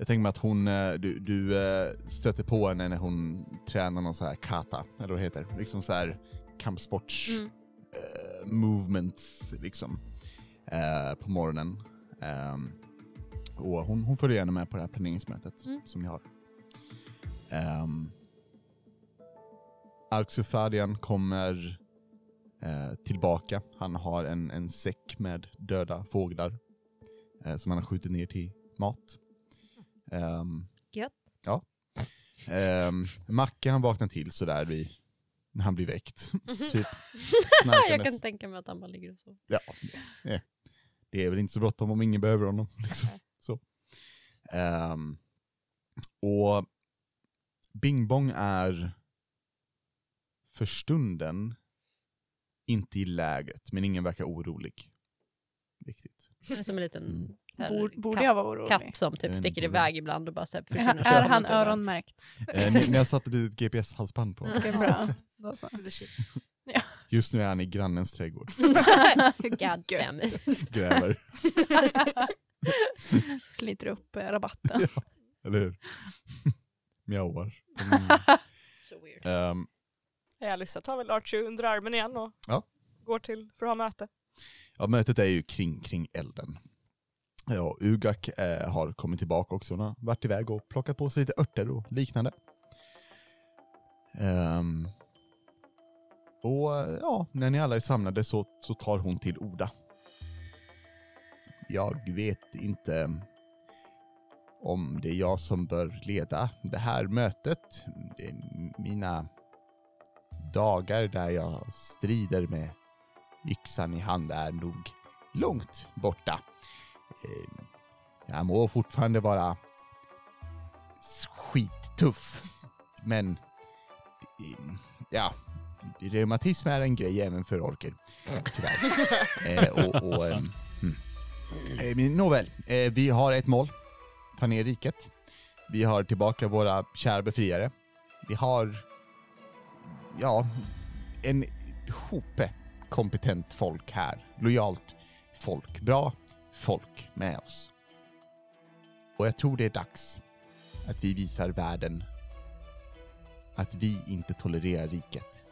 Jag tänker mig att hon, eh, du, du eh, stöter på henne när hon tränar någon så här kata, eller vad det heter. Liksom så här kampsports Mm. eh, movements liksom. eh, på morgonen. Ehm, och hon, hon följer gärna med på det här planeringsmötet Mm. som ni har. Um, Arxuthadian kommer eh, tillbaka. Han har en, en säck med döda fåglar eh, som han har skjutit ner till mat. Um, Gött. um, Macke han vaknar till sådär vid, när han blir väckt. typ [LAUGHS] Jag kan tänka mig att han bara ligger och sover. Ja, det, det är väl inte så bråttom om ingen behöver honom. Liksom. Så. Ehm, och Bing Bong är för stunden inte i lägret, men ingen verkar orolig. Riktigt. Som en liten Mm. Borde, borde jag vara orolig? katt som typ Mm, sticker iväg ibland och bara så här Är, försvinner. är han öronmärkt? Eh, ni, har satt ett GPS-halsband på. Okej, bra. Så. Just nu är han i grannens trädgård. [LAUGHS] God damn. Gräver, [LAUGHS] Sliter upp eh, rabatten. [LAUGHS] eller hur? Mjauar. Mm. So weird. Ja, Alyssa tar väl Archie under armen igen och Ja. går till för att ha möte. Ja, mötet är ju kring, kring elden. Ja, Ugak eh, har kommit tillbaka också. Hon har varit iväg och plockat på sig lite örter och liknande. Ehm, och ja, när ni alla är samlade så, så tar hon till orda. Jag vet inte om det är jag som bör leda det här mötet. Det är mina dagar där jag strider med yxan i hand är nog långt borta. Eh, jag må fortfarande vara skittuff, men eh, ja, reumatism är en grej även för orker, tyvärr. Eh, och, och, hmm. Eh, mm. eh Nåväl, eh, vi har ett mål, ta ner riket. Vi har tillbaka våra kära befriare. Vi har, ja, en hope kompetent folk här. Lojalt folk. Bra folk med oss. Och jag tror det är dags att vi visar världen att vi inte tolererar riket.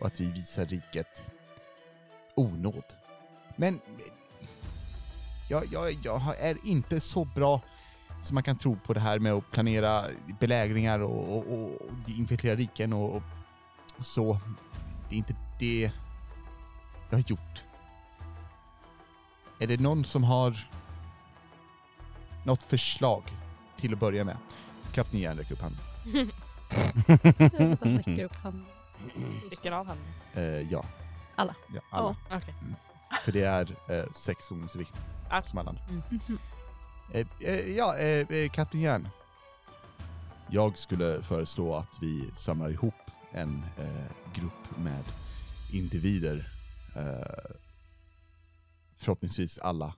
Och att vi visar riket onåd. Men jag, jag, jag är inte så bra som man kan tro på det här med att planera belägringar och, och, och infiltrera riken och, och så. Det är inte det jag har gjort. Är det någon som har något förslag till att börja med? Kapten Järn räcker upp handen. Han [LAUGHS] räcker upp handen. Vilken av henne? Eh, ja. Alla. Ja, alla. Okej. För det är eh, sex gånger så viktigt Ah. som alla andra. Mhm. Eh, eh, ja, eh, eh, Kapten Järn. Jag skulle föreslå att vi samlar ihop en eh, grupp med individer, förhoppningsvis alla,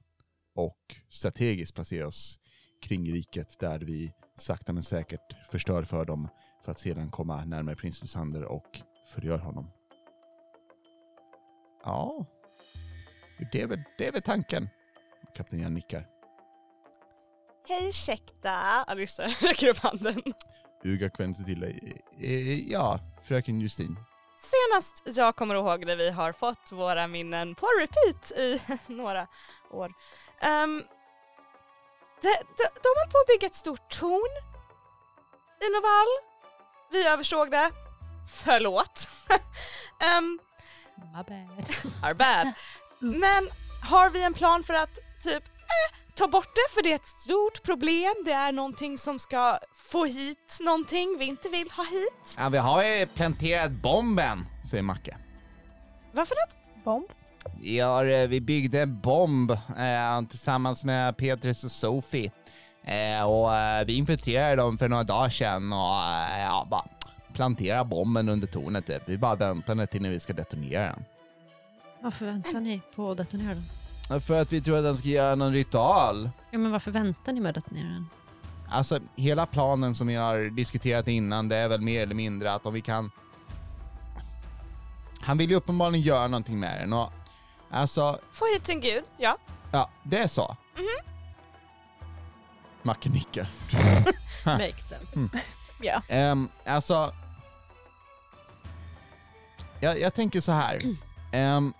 och strategiskt placera oss kring riket där vi sakta men säkert förstör för dem för att sedan komma närmare prins Lysander och förgör honom. Ja, det är väl, det är väl tanken. Kapten Järn nickar. Hej ursäkta! Alyssa [LAUGHS] räcker upp handen. Ugak vänder sig till dig. Eh, ja, fröken Justin. Senast jag kommer ihåg när vi har fått våra minnen på repeat i [LAUGHS] några år. Um, de, de, de höll på att bygga ett stort torn i Novall. Vi översåg det. Förlåt. um, [LAUGHS] My bad. are bad. [LAUGHS] Men har vi en plan för att typ eh, ta bort det för det är ett stort problem. Det är någonting som ska få hit någonting vi inte vill ha hit. Ja, vi har ju planterat bomben, säger Macke. Varför något? Bomb. Har, eh, vi byggde en bomb eh, tillsammans med Petrus och Sophie. Eh, och eh, vi infiltrerade dem för några dagar sedan och eh, ja, bara plantera bomben under tornet. Typ. Vi bara väntar till när vi ska detonera den. Varför väntar ni på att detonera den? För att vi tror att den ska göra någon ritual. Ja, men varför väntar ni med att detonera den? Alltså hela planen som vi har diskuterat innan, det är väl mer eller mindre att om vi kan... Han vill ju uppenbarligen göra någonting med den och alltså, Få hit sin gud, ja. ja, det är så. Macke nickar. [LAUGHS] [LAUGHS] Makes sense. [LAUGHS] Ja. Um, alltså... Jag, jag tänker så här. [CLEARS THROAT] Ehm,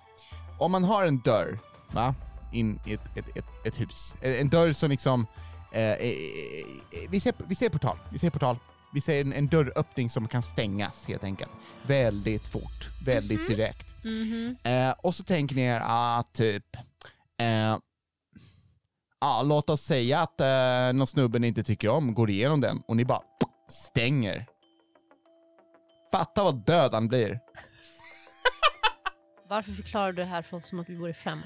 om man har en dörr, va? In i ett, ett, ett, ett hus. En en dörr som liksom... eh, eh, eh, vi, ser, vi ser portal, vi ser portal. Vi ser en, en dörröppning som kan stängas helt enkelt. Väldigt fort, väldigt direkt. Mhm. Eh, och så tänker ni er att typ, eh, ja, låt oss säga att eh, någon snubbe ni inte tycker om går igenom den och ni bara stänger. Fatta vad död han blir. Varför förklarar du det här för oss som att vi bor i fem?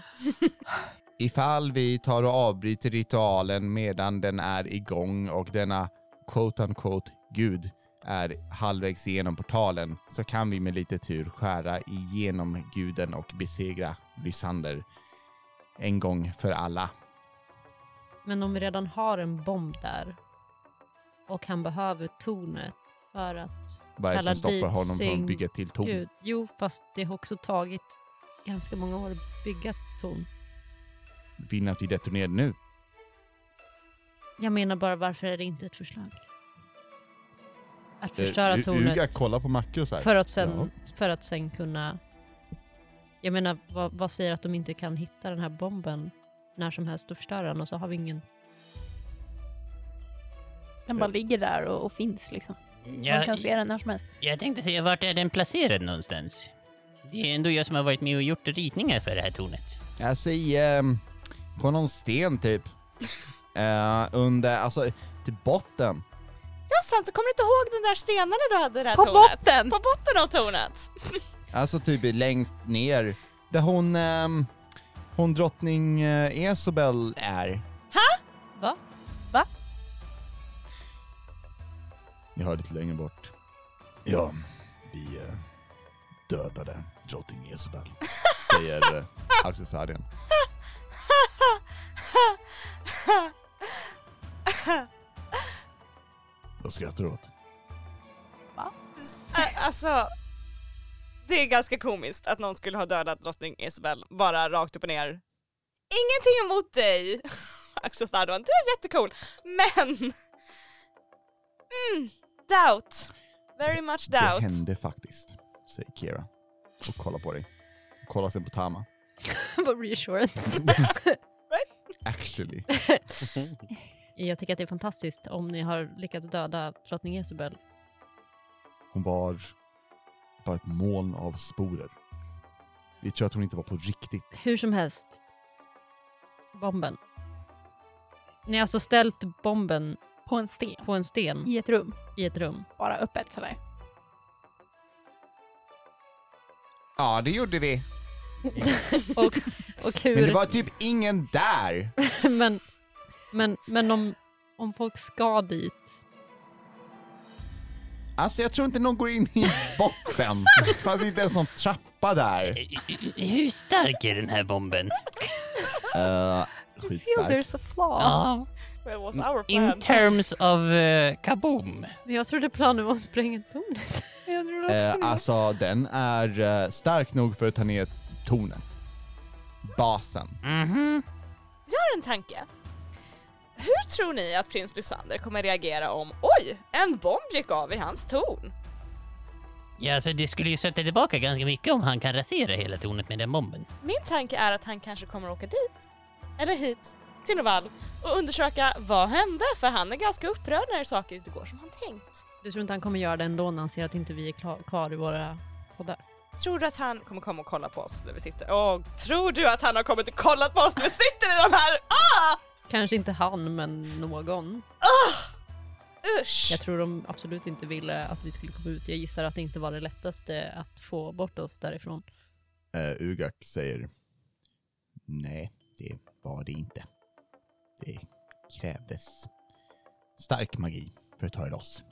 [LAUGHS] Ifall vi tar och avbryter ritualen medan den är igång och denna quote unquote gud är halvvägs igenom portalen så kan vi med lite tur skära igenom guden och besegra Lysander en gång för alla. Men om vi redan har en bomb där och han behöver tornet för att Vad är det som stoppar honom från att bygga till torn? Gud, jo fast det har också tagit ganska många år att bygga torn. Vill ni att vi detonerar nu? Jag menar bara varför är det inte ett förslag? Att förstöra tornet Uga kollar på Macke och så här. för att sen, för att sen kunna... Jag menar, vad, vad säger att de inte kan hitta den här bomben när som helst och förstöra den och så har vi ingen... Den bara ligger där och, och finns liksom. Man kan Jag, se den när som helst. jag tänkte säga, vart är den placerad någonstans? Det är ändå jag som har varit med och gjort ritningar för det här tornet. Alltså i, ehm, på någon sten typ. [LAUGHS] Eh, under, alltså till botten. Ja sant, så kommer du inte ihåg den där stenen du hade i det här På tornet? botten! På botten av tornet! [LAUGHS] Alltså typ längst ner. Där hon, ehm, hon drottning uh, Esobel är. Ni hör lite längre bort. Ja, vi eh, dödade drottning Esobel. [LAUGHS] Säger uh, Alcesarien. Vad skrattar du åt? Ä- alltså, det är ganska komiskt att någon skulle ha dödat drottning Isabel bara rakt upp och ner. Ingenting emot dig, [LAUGHS] Axel Thardon, du är jättecool, men... Mm, doubt. Very much Det doubt. hände faktiskt, säger Kira. Och kollar på dig. Kollar sen på Tama. [LAUGHS] Vad reassurance. [LAUGHS] [LAUGHS] Actually. Jag tycker att det är fantastiskt om ni har lyckats döda drottning Isabel. Hon var bara ett moln av sporer. Vi tror att hon inte var på riktigt. Hur som helst. Bomben. Ni har alltså ställt bomben På en sten. på en sten I ett rum. i ett rum. Bara öppet sådär. Ja, det gjorde vi. [LAUGHS] Och, och hur... Men det var typ ingen där. [LAUGHS] men, men, men om, om folk ska dit. Alltså jag tror inte någon går in i botten. Det fanns inte ens någon trappa där. Hur stark är den här bomben? Uh, I feel skitstark. there's a flaw. Ja, Well, was our in plan. terms of uh, kaboom. Men jag trodde planen var att spränga tornet. [LAUGHS] Jag också Eh, det. alltså den är eh, stark nog för att ta ner tornet. Basen. Mhm. Jag har en tanke. Hur tror ni att prins Lysander kommer reagera om oj, en bomb gick av i hans torn? Ja, alltså det skulle ju sätta tillbaka ganska mycket om han kan rasera hela tornet med den bomben. Min tanke är att han kanske kommer åka dit, eller hit, till Novall och undersöka vad hände för han är ganska upprörd när saker inte går som han tänkt. Du tror inte han kommer göra det ändå när han ser att inte vi är kvar i våra poddar? Tror du att han kommer komma och kolla på oss när vi sitter? Åh, tror du att han har kommit och kollat på oss när vi sitter i de här? Ah! Kanske inte han, men någon. Usch! Jag tror de absolut inte ville att vi skulle komma ut. Jag gissar att det inte var det lättaste att få bort oss därifrån. Uh, Ugak säger nej, det var det inte. Det krävdes stark magi för att ta er loss.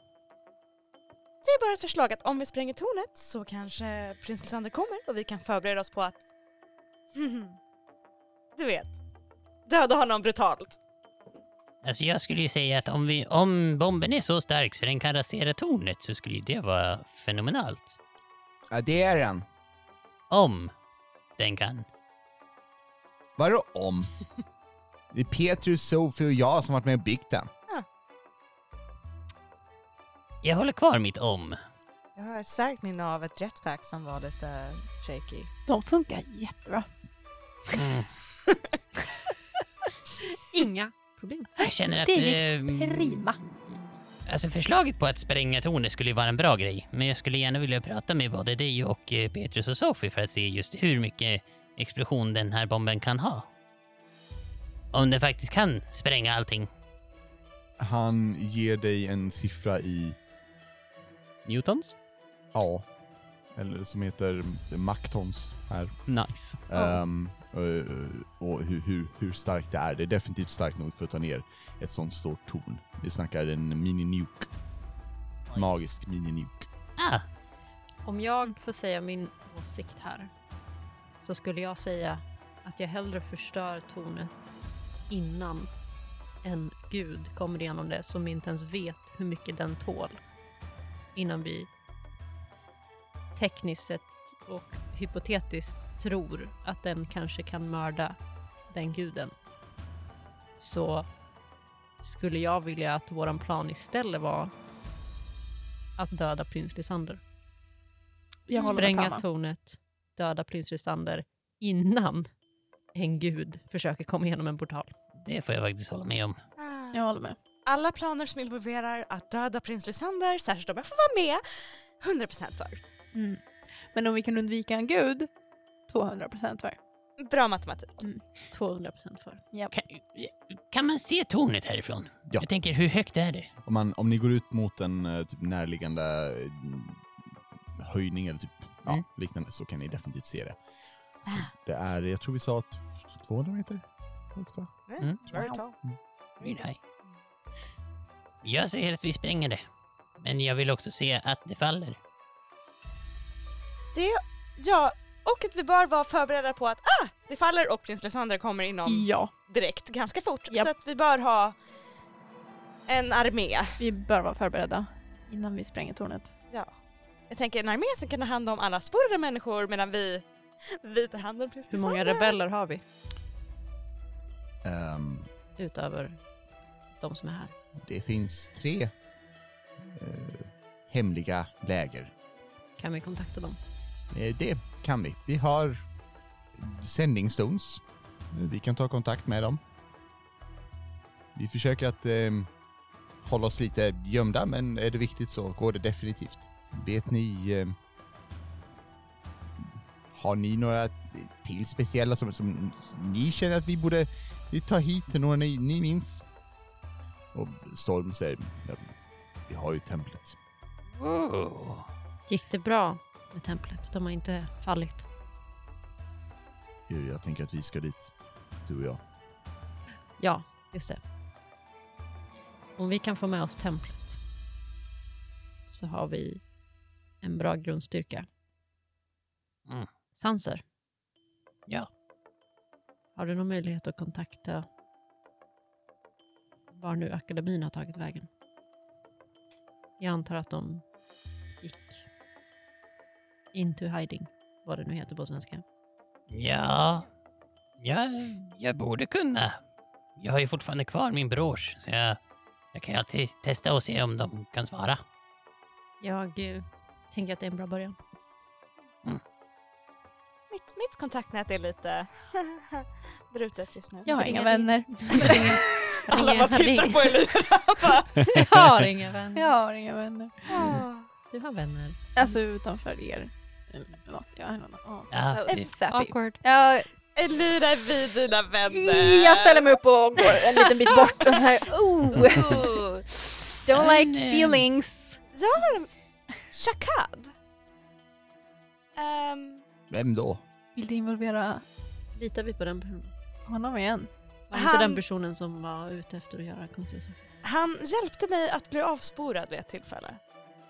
Det är bara ett förslag att om vi spränger tornet så kanske prins Lysander kommer och vi kan förbereda oss på att... [LAUGHS] du vet, döda honom brutalt. Alltså jag skulle ju säga att om, vi, om bomben är så stark så den kan rasera tornet så skulle ju det vara fenomenalt. Ja, det är den. Om den kan. Vadå om? [LAUGHS] Det är Petrus, Sofie och jag som varit med och byggt den. Jag håller kvar mitt om. Jag har ett starkt minne av ett jetpack som var lite shaky. De funkar jättebra. Mm. [LAUGHS] Inga problem. Jag känner att... Det är eh, prima. Alltså förslaget på att spränga tornet skulle ju vara en bra grej, men jag skulle gärna vilja prata med både dig och eh, Petrus och Sophie för att se just hur mycket explosion den här bomben kan ha. Om den faktiskt kan spränga allting. Han ger dig en siffra i, Newtons? ja, eller som heter maktons här. Nice. Ehm, och och hur, hur, hur starkt det är. Det är definitivt starkt nog för att ta ner ett sånt stort torn. Vi snackar en mini-nuke. Magisk mini-nuke. Ah, Om jag får säga min åsikt här så skulle jag säga att jag hellre förstör tornet innan en gud kommer igenom det som inte ens vet hur mycket den tål innan vi tekniskt sett och hypotetiskt tror att den kanske kan mörda den guden så skulle jag vilja att våran plan istället var att döda prins Lysander. Jag Spränga tornet, döda prins Lysander innan en gud försöker komma igenom en portal. Det får jag faktiskt hålla med om. Jag håller med. Alla planer som involverar att döda prins Lysander, särskilt om jag får vara med, 100% för. Mm. Men om vi kan undvika en gud, 200% för. Bra matematik. 200% för. Kan, kan man se tornet härifrån? Ja. Jag tänker, hur högt är det? Om, man, om ni går ut mot en eh, typ närliggande eh, höjning eller typ ja, Mm. liknande så kan ni definitivt se det. Det är, jag tror vi sa t- 200 meter högt va? Mm. Very high. Jag säger att vi spränger det. Men jag vill också se att det faller. Det, ja, och att vi bör vara förberedda på att ah, det faller och prins Lysander kommer inom Ja, direkt ganska fort. Japp. Så att vi bör ha en armé. vi bör vara förberedda innan vi spränger tornet. Ja. Jag tänker en armé som kan ta hand om alla spårade människor medan vi, vi tar hand om prins Hur många Lysander. rebeller har vi Ehm, utöver de som är här? det finns tre eh, hemliga läger. Kan vi kontakta dem? Eh, det kan vi. Vi har sändningsstones. Vi kan ta kontakt med dem. Vi försöker att eh, hålla oss lite gömda, men är det viktigt så går det definitivt. Vet ni... Eh, har ni några till speciella som, som ni känner att vi borde ta hit? Några ni, ni minns? Och Storm säger, "Ja, vi har ju templet. Oh. Gick det bra med templet? De har inte fallit. Jag, jag tänker att vi ska dit, du och jag. Ja, just det. Om vi kan få med oss templet så har vi en bra grundstyrka. Mm. Sanser, Ja. Har du någon möjlighet att kontakta var nu akademin har tagit vägen? Jag antar att de gick into hiding, vad det nu heter på svenska. Ja, ja, jag borde kunna. Jag har ju fortfarande kvar min brors, så jag, jag kan ju alltid testa och se om de kan svara. Jag, eh, tänker att det är en bra början. Mitt, mitt kontaktnät är lite [LAUGHS] brutet just nu. Jag har inga vänner. [LAUGHS] Alla bara tittar på Elira. [LAUGHS] Jag har inga vänner. Jag har inga vänner. Åh. Du har vänner. Alltså utanför er. Något. Jag har någon. Oh, Ja. Awkward. Jag, Elira är vi dina vänner. jag ställer mig upp och går en liten bit bort och så här. Oh, don't like feelings. Jag har en Shakad. Ehm, Vem då? Vill du involvera Litar vi på den personen? honom igen? Var inte Han- den personen som var ute efter att göra konstiga saker? han hjälpte mig att bli avsporad vid ett tillfälle.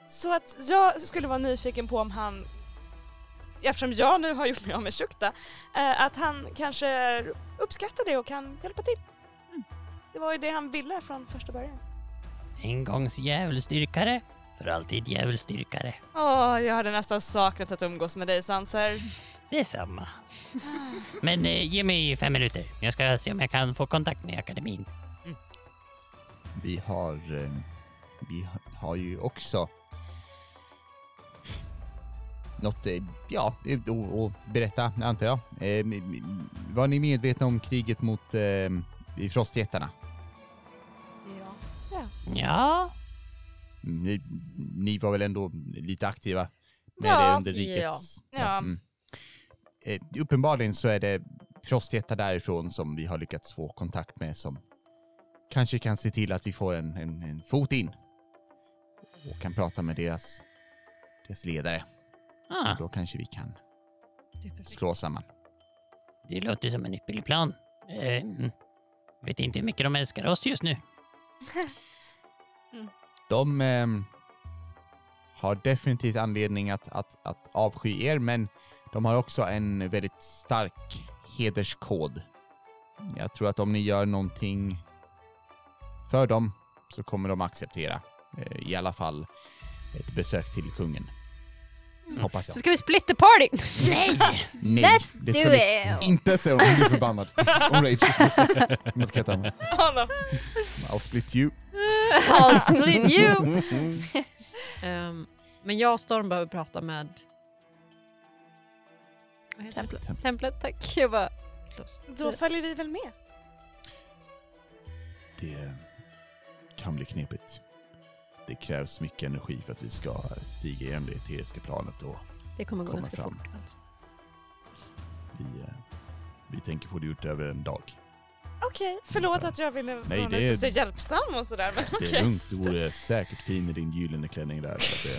Så att jag skulle vara nyfiken på om han, eftersom jag nu har gjort mig av med Shukta, eh, att han kanske uppskattar det och kan hjälpa till. Det var ju det han ville från första början. En gångs djävulsdyrkare, för alltid djävulsdyrkare. Åh, jag hade nästan saknat att umgås med dig Sanser. [LAUGHS] Detsamma. Men eh, ge mig fem minuter. Jag ska se om jag kan få kontakt med akademin. Vi har, eh, vi ha- har ju också något, eh, ja, att att berätta antar jag. Eh, Var ni medvetna om kriget mot eh, frostjättarna? Ja. Ja, Ni, ni var väl ändå lite aktiva med Ja. det under rikets... Ja. mm. Eh, uppenbarligen så är det frostjättar därifrån som vi har lyckats få kontakt med som kanske kan se till att vi får en, en, en fot in och kan prata med deras, deras ledare. ah, Då kanske vi kan slå samman. det låter som en ypperlig plan. Eh, mm. vet inte hur mycket de älskar oss just nu. [LAUGHS] De eh, har definitivt anledning att, att, att avsky er, men de har också en väldigt stark hederskod. Jag tror att om ni gör någonting för dem så kommer de acceptera. Eh, I alla fall ett besök till kungen. Hoppas jag. Så ska vi split the party! [LAUGHS] Nej! Nej, Let's det do vi it! inte säga. Hon blir förbannad. Hon rage. Mot. Oh, no. I'll split you. I'll split you! [LAUGHS] Ehm, men jag och Storm behöver prata med... Vad heter det? Templet. Templet, tack. Jag bara... Close. Då följer vi väl med. Det kan bli knepigt. Det krävs mycket energi för att vi ska stiga igenom det eteriska planet och Det kommer gå Kommer ganska fram. fort. Alltså. vi, eh, vi tänker få det gjort över en dag. Okej, förlåt att jag ville Nej, vara det lite är- hjälpsam och sådär men Det okej. är lugnt, du vore säkert fin i din gyllene klänning där. Så det,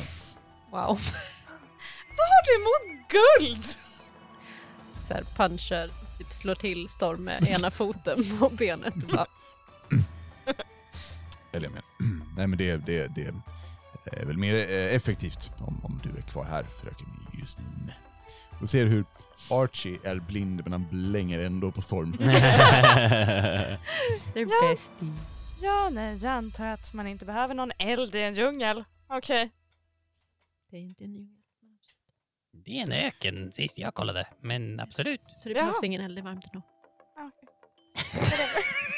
Wow. [LAUGHS] Vad har du emot guld? Så här, punchar, typ slår till Storm med ena foten på benet. Bara, [CLEARS THROAT] eller jag menar, [CLEARS THROAT] nej men det, det, det är väl mer eh, effektivt om, om du är kvar här fröken Justin. Och ser hur Archie är blind men han blänger ändå på Storm. [LAUGHS] [LAUGHS] They're Ja. bestie. Ja, nej, jag antar att man inte behöver någon eld i en djungel. Okej. Det är inte en djungel. Det är en öken sist jag kollade, men absolut. Så det behövs ingen eld, det är varmt okej. Whatever. [LAUGHS]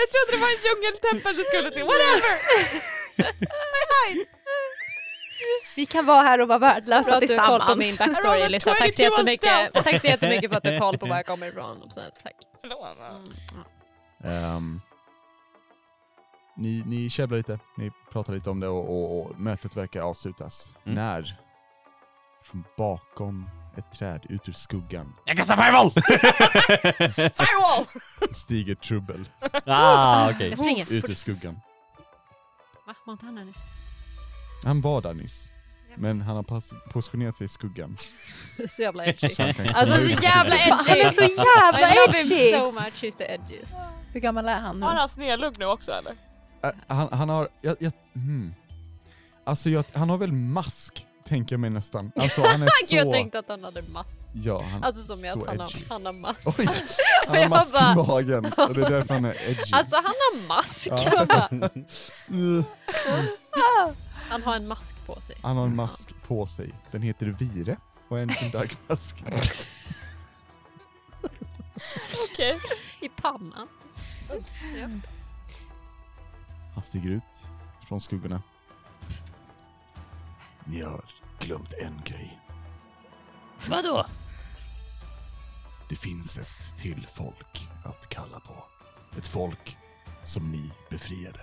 jag trodde det var en djungeltempel du skulle till. Whatever! Vi kan vara här och vara Bra värdelösa att du har koll på tillsammans. min backstory rolled a Elisa. Tack så 22 on jättemycket, tack så jättemycket för att du har koll på var jag kommer ifrån. Tack. Mm. Ehm, ni, ni käbblar lite, ni pratar lite om det och, och, och mötet verkar avslutas. Mm. När från bakom ett träd ut ur skuggan Jag kastar fireball! [LAUGHS] Firewall! stiger Trubbel ah, okej. Jag springer. ut ur skuggan. Va? Var inte han här nyss? Han var där nyss, men han har positionerat sig i skuggan. [LAUGHS] Så jävla edgy. Så han kan Alltså så ut. [LAUGHS] jävla edgy! Han är så jävla I love edgy! him so much, he's the edgiest. Hur gammal är han nu? Har han snedlugg nu också eller? Äh, han, han har, jag, jag, hmm. Alltså jag, han har väl mask, tänker jag mig nästan. Alltså [LAUGHS] han är så... Jag tänkte att han hade mask. ja, han, Alltså som så att han har, edgy. han har mask. Oj, [LAUGHS] han har Jag mask bara- i magen och det är därför han är [LAUGHS] edgy. Alltså han har mask! Ja. Jag bara, Mm. han har en mask på sig. Han har en mask på sig. Den heter Vire och är en en dagmask. Okej. I pannan. Han stiger ut från skuggorna. Ni har glömt en grej. Vadå? Det finns ett till folk att kalla på. Ett folk som ni befriade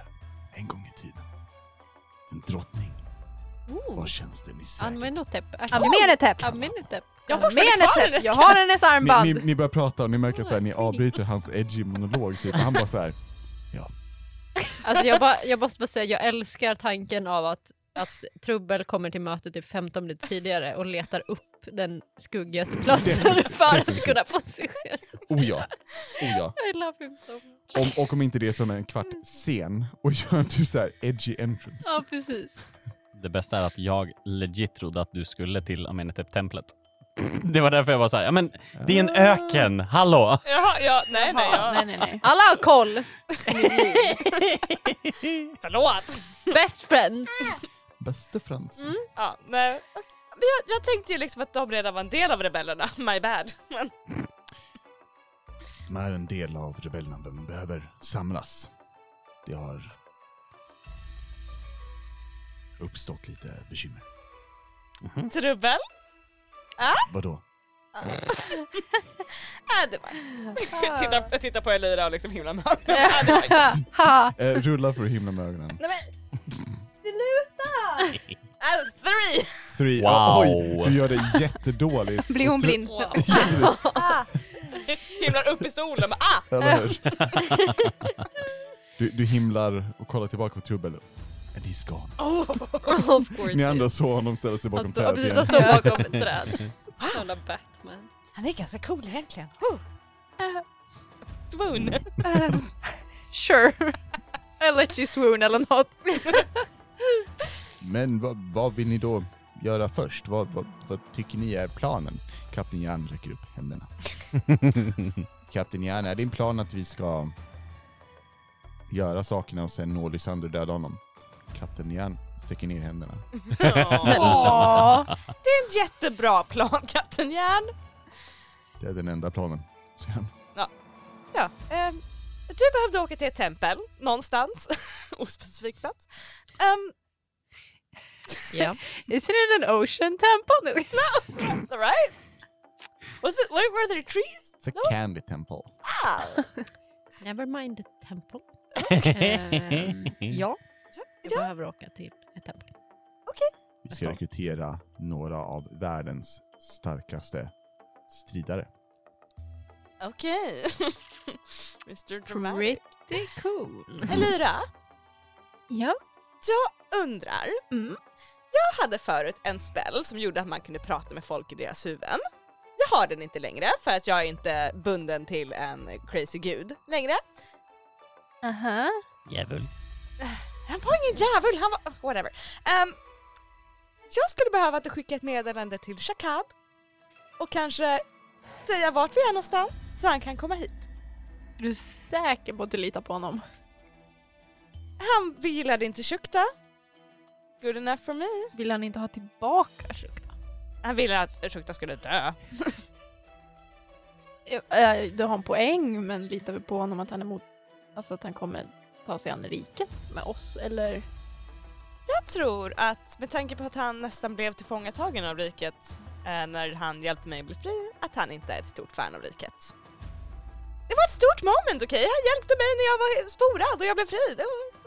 en gång i tiden. En drottning Oh. vars tjänster ni säkert... Amenhotep. Amenhotep. Amenhotep. Jag har fortfarande kvar Amenhotep. Jag har hennes Ni, armband. ni, ni börjar prata och ni märker att så här, ni avbryter hans edgy monolog typ. Och han bara så här. Alltså jag, bara, jag måste bara säga, jag älskar tanken av att, att Trubbel kommer till mötet typ 15 minuter tidigare och letar upp den skuggigaste platsen [LAUGHS] för att kunna positionera Oh ja, oh ja. I love him so much. Om, och om inte det är som en kvart sen och gör en typ så här edgy entrance. Ja precis. Det bästa är att jag legit trodde att du skulle till Amenhotep-templet. [CLEARS THROAT] Det var därför jag var såhär, ja men det är en öken, hallå! Jaha, ja, nej nej, ja. nej, nej, nej. Alla har koll! [LAUGHS] förlåt. Best friend. [LAUGHS] Bäste Frans. Mm. Ja, nej. Men jag, jag tänkte ju liksom att de redan var en del av rebellerna, [LAUGHS] my bad. Men, De är en del av rebellerna men behöver samlas. Det har uppstått lite bekymmer. trubbel? Vadå? [LAUGHS] Äh, det var jag, tittar, jag tittar på Elira och liksom himlar med ögonen. [LAUGHS] Eh, rulla för att himla med ögonen. Nej men, sluta! [LAUGHS] Äh, three! Three. Wow. Oj, du gör det jättedåligt. Blir hon blind? Wow. Yes, [LAUGHS] Ah. Himlar upp i solen, men ah! eller hur? Du, du himlar och kollar tillbaka på Trubbel. And he's gone. Oh. [LAUGHS] of course. Ni andra såg honom ställa sig bakom han står, ja, trädet precis, igen. han står bakom ett träd. Jävla Batman. Han är ganska cool egentligen. Oh. Swoon. Uh, sure. I'll let you swoon eller något. Men vad, vad vill ni då göra först? Vad, vad, vad tycker ni är planen? Kapten Jan räcker upp händerna. [LAUGHS] Kapten Jan, är din plan att vi ska göra sakerna och sen nå Lysander och döda honom? Kapten Jan sträcker ner händerna. [LAUGHS] Åh. Det är en jättebra plan, katten Järn. Det är den enda planen. säger han. Ja, ehm, du behövde åka till ett tempel någonstans, [LAUGHS] ospecifik plats. Um, Ja. [LAUGHS] Isn't it an ocean temple? [LAUGHS] right? Was it, were, were there trees? It's a No. candy temple. Ah. [LAUGHS] Never mind the temple. Ehm, ja, jag Ja. behöver åka till ett tempel. Vi ska rekrytera några av världens starkaste stridare. Okej. Mr Dramatic. Pretty cool. Elira, Ja. Jag undrar. Mm. Jag hade förut en spell som gjorde att man kunde prata med folk i deras huvuden. Jag har den inte längre för att jag är inte bunden till en crazy gud längre. Aha. Djävul. Han var ingen djävul, han var... whatever. Ehm, jag skulle behöva att du skickar ett meddelande till Shakad och kanske säga vart vi är någonstans så han kan komma hit. Är du säker på att du litar på honom? Han gillade inte Shukta. Good enough for me. Vill han inte ha tillbaka Shukta? Han ville att Shukta skulle dö. [LAUGHS] Eh, Du har en poäng, men litar vi på honom att han är mot... Alltså att han kommer ta sig an riket med oss, eller? Jag tror att med tanke på att han nästan blev tillfångatagen av riket eh, när han hjälpte mig att bli fri, att han inte är ett stort fan av riket. Det var ett stort moment, okej? Han hjälpte mig när jag var sporad och jag blev fri. Det var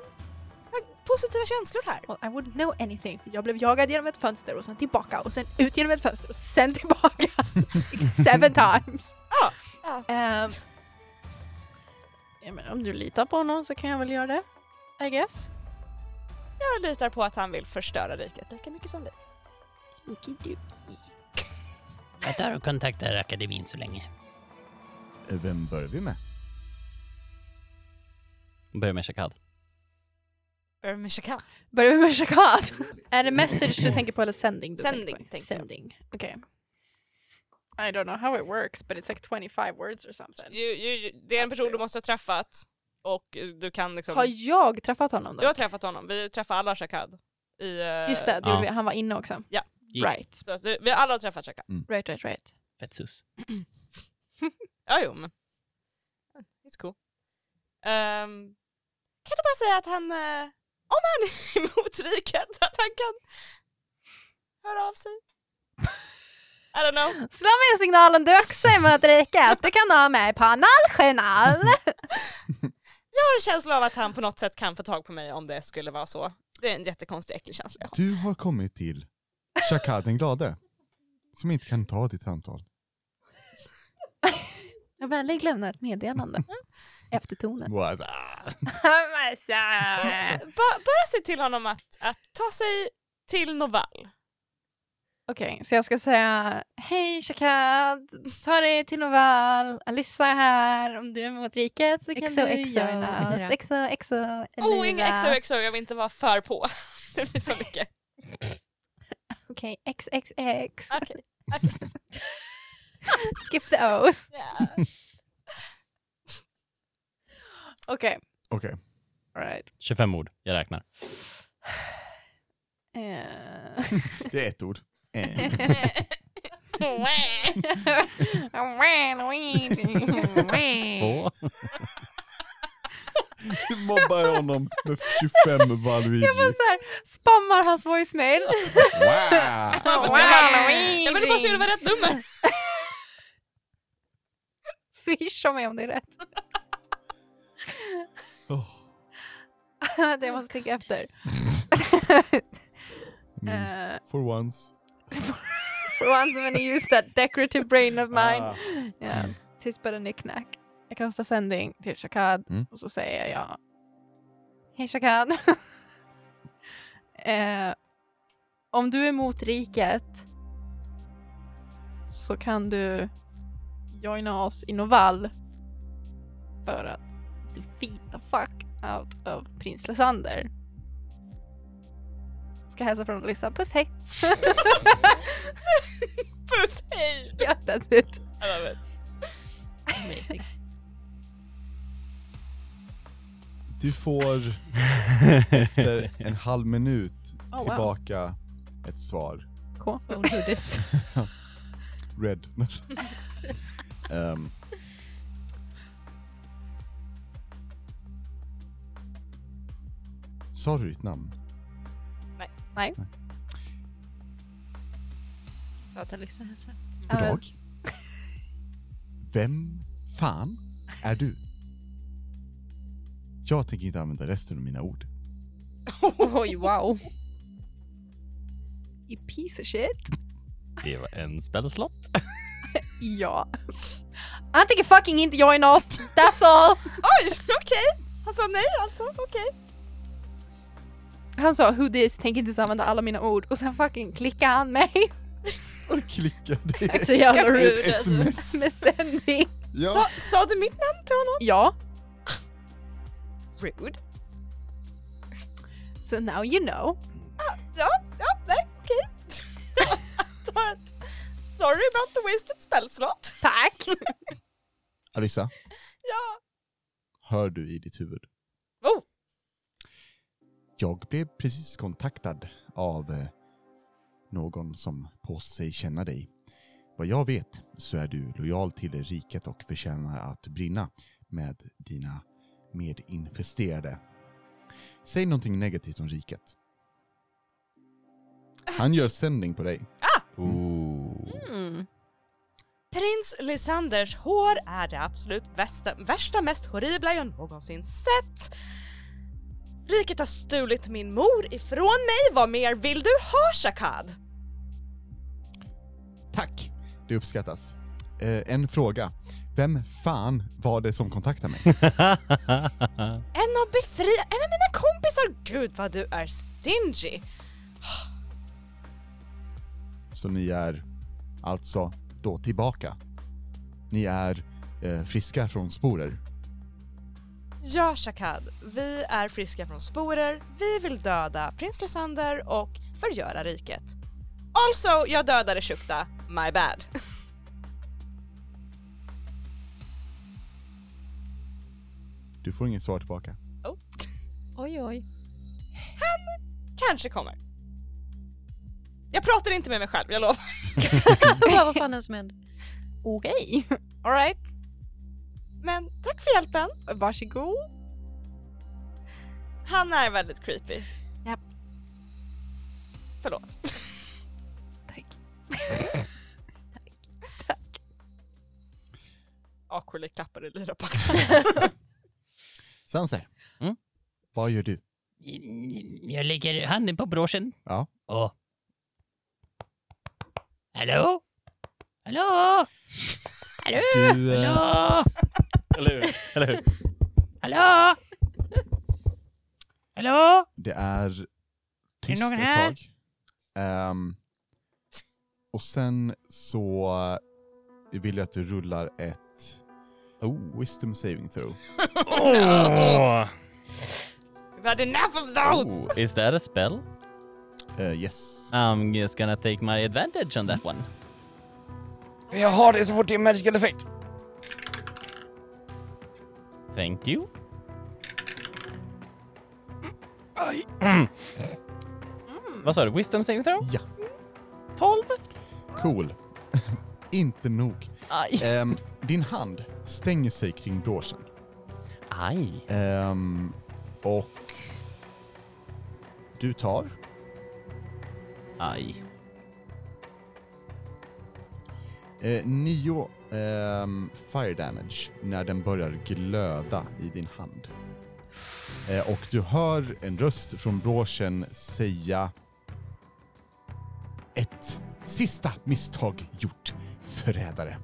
positiva känslor här. Well, I wouldn't know anything, för jag blev jagad genom ett fönster och sen tillbaka och sen ut genom ett fönster och sen tillbaka. [LAUGHS] Seven times. Ja, ja. Ehm, jag menar, om du litar på honom så kan jag väl göra det. I guess. Jag litar på att han vill förstöra riket lika mycket som vi. Okidoki. Jag tar och kontaktar akademin så länge. Vem börjar vi med? Börja med Shakad. Shakal. Börjar vi med Shakad? är det message du tänker på eller sending? Du Sending, tänker på? tänker jag. Sending. Okej. I don't know how it works, but it's like 25 words or something. Ju, ju, ju, det är en person du måste ha träffat och du kan liksom... Har jag träffat honom Du har då? träffat honom, vi träffar alla Shakad. I, eh, Just det, det Ja. gjorde vi. han var inne också. Ja. Right, Så att du, vi alla har träffat Shakad. right, right, right. Fett sus. [CLEARS THROAT] Ja, jo men. It's cool. Ehm, kan du bara säga att han, eh, om han är [LAUGHS] emot riket, att han kan hör av sig. I don't know. Slå mig signalen du också är mot riket. Du kan ha mig på analjournal. [LAUGHS] Jag har en känsla av att han på något sätt kan få tag på mig om det skulle vara så. Det är en jättekonstig äcklig känsla jag har. Du har kommit till Shakad den glade, som inte kan ta ditt samtal. Jag vänlig lämna ett meddelande. Efter tonen. What? [LAUGHS] [LAUGHS] Ba- bara se till honom att, att ta sig till Novall. Okej, så jag ska säga hej Shakad, ta dig till Novall, Alissa är här, om du är mot riket så kan Exo, du exo, göra oss. ja. Exo, exo, Oh, inga Elvira. XOXO, jag vill inte vara för på. [LAUGHS] Det blir för mycket. Okej, XXX. Okej. Skip the O's. Ja. Okej, Okej. alright. 25 ord, jag räknar. Eh. Det är ett ord. Eh. [LAUGHS] Två. Du mobbar honom med 25 Valuigi. Jag bara såhär, spammar hans voicemail. Wow! [LAUGHS] Vad- Jag ville bara se om det var rätt nummer. Swisha mig om det är rätt. [LAUGHS] jag måste tänka efter. Mm. Eh, For once. [LAUGHS] for once I'm gonna use that decorative brain of mine. Ah. Yeah, tis but a knick-knack. Jag kastar sändning till Shakad Mm. och så säger jag Hej Shakad. [LAUGHS] eh, om du är emot riket så kan du joina oss i Novall för att defeat the fuck out of prins Lysander. Ska hälsa från Lisa. Puss hej! [LAUGHS] Puss, hej! ja, that's it. I love it. Amazing. Du får [LAUGHS] efter en halv minut Oh, wow. tillbaka ett svar. Cool. All goodies. [LAUGHS] Red. Ehm. Sa du ditt namn? Prata Lisa hälsa. Ja, men- Goddag. Vem fan är du? Jag tänker inte använda resten av mina ord. [LAUGHS] Oj, wow. You piece of shit. Det var en spelslott. [LAUGHS] Ja. Han tänker fucking inte joina oss, that's all! Oj, okej! Han sa nej alltså, okej. Han sa who this, tänker inte använda alla mina ord och sen fucking klickade han mig Klickade Så jävla ett rude. alltså. sms. med sändning. Ja. Sa, sa du mitt namn till honom? Ja, Rude. so now you know. Ja, ja, nej, okej. [LAUGHS] Att- Sorry about the wasted spellslot. Tack! Alissa, Ja. hör du i ditt huvud? Oh, Jag blev precis kontaktad av eh, någon som påstår sig känna dig. Vad jag vet så är du lojal till riket och förtjänar att brinna med dina medinfesterade. Säg någonting negativt om riket. Han gör sändning på dig. Ooh. Mm. Prins Lysanders hår är det absolut värsta, värsta mest horribla jag någonsin sett. Riket har stulit min mor ifrån mig, vad mer vill du ha Shakad? Tack, det uppskattas. Eh, en fråga. Vem fan var det som kontaktade mig? [LAUGHS] En av befria... En av mina kompisar! Gud vad du är stingy! Så ni är alltså då tillbaka? Ni är eh, friska från sporer? Ja Shakad, vi är friska från sporer, vi vill döda prins Lysander och förgöra riket. Also, jag dödade Shukta, my bad. Du får inget svar tillbaka. Oj, oj. Kanske kommer. Jag pratar inte med mig själv, jag lovar. [LAUGHS] Vad fan är det som händer? Okej, alright. Men tack för hjälpen. Varsågod. Han är väldigt creepy. Japp. Förlåt. [LAUGHS] Awkwardly klappar Elira på axeln. [LAUGHS] Sanser, Mm? vad gör du? Jag lägger handen på broschen. Ja. Och... Hallå? Hallå? Hallå? Du, eh, Hallå? Eller hur? Eller hur? Hallå? Hallå? Det är tyst någon ett här? tag. Ehm, och sen så vill jag att du rullar ett Oh. wisdom saving throw. Oh. We've had enough of those! oh. Is that a spell? Eh, yes. I'm just gonna take my advantage on that one. Jag har det så fort det är magical effect. Thank you. Aj. Vad sa du? Wisdom saving throw? Ja. 12? Cool. [LAUGHS] Inte nog. Ehm, din hand stänger sig kring broschen. Aj. Ehm, och du tar Aj. eh, nio um, fire damage när den börjar glöda i din hand. Uh, och du hör en röst från broschen säga ett sista misstag gjort, förrädare.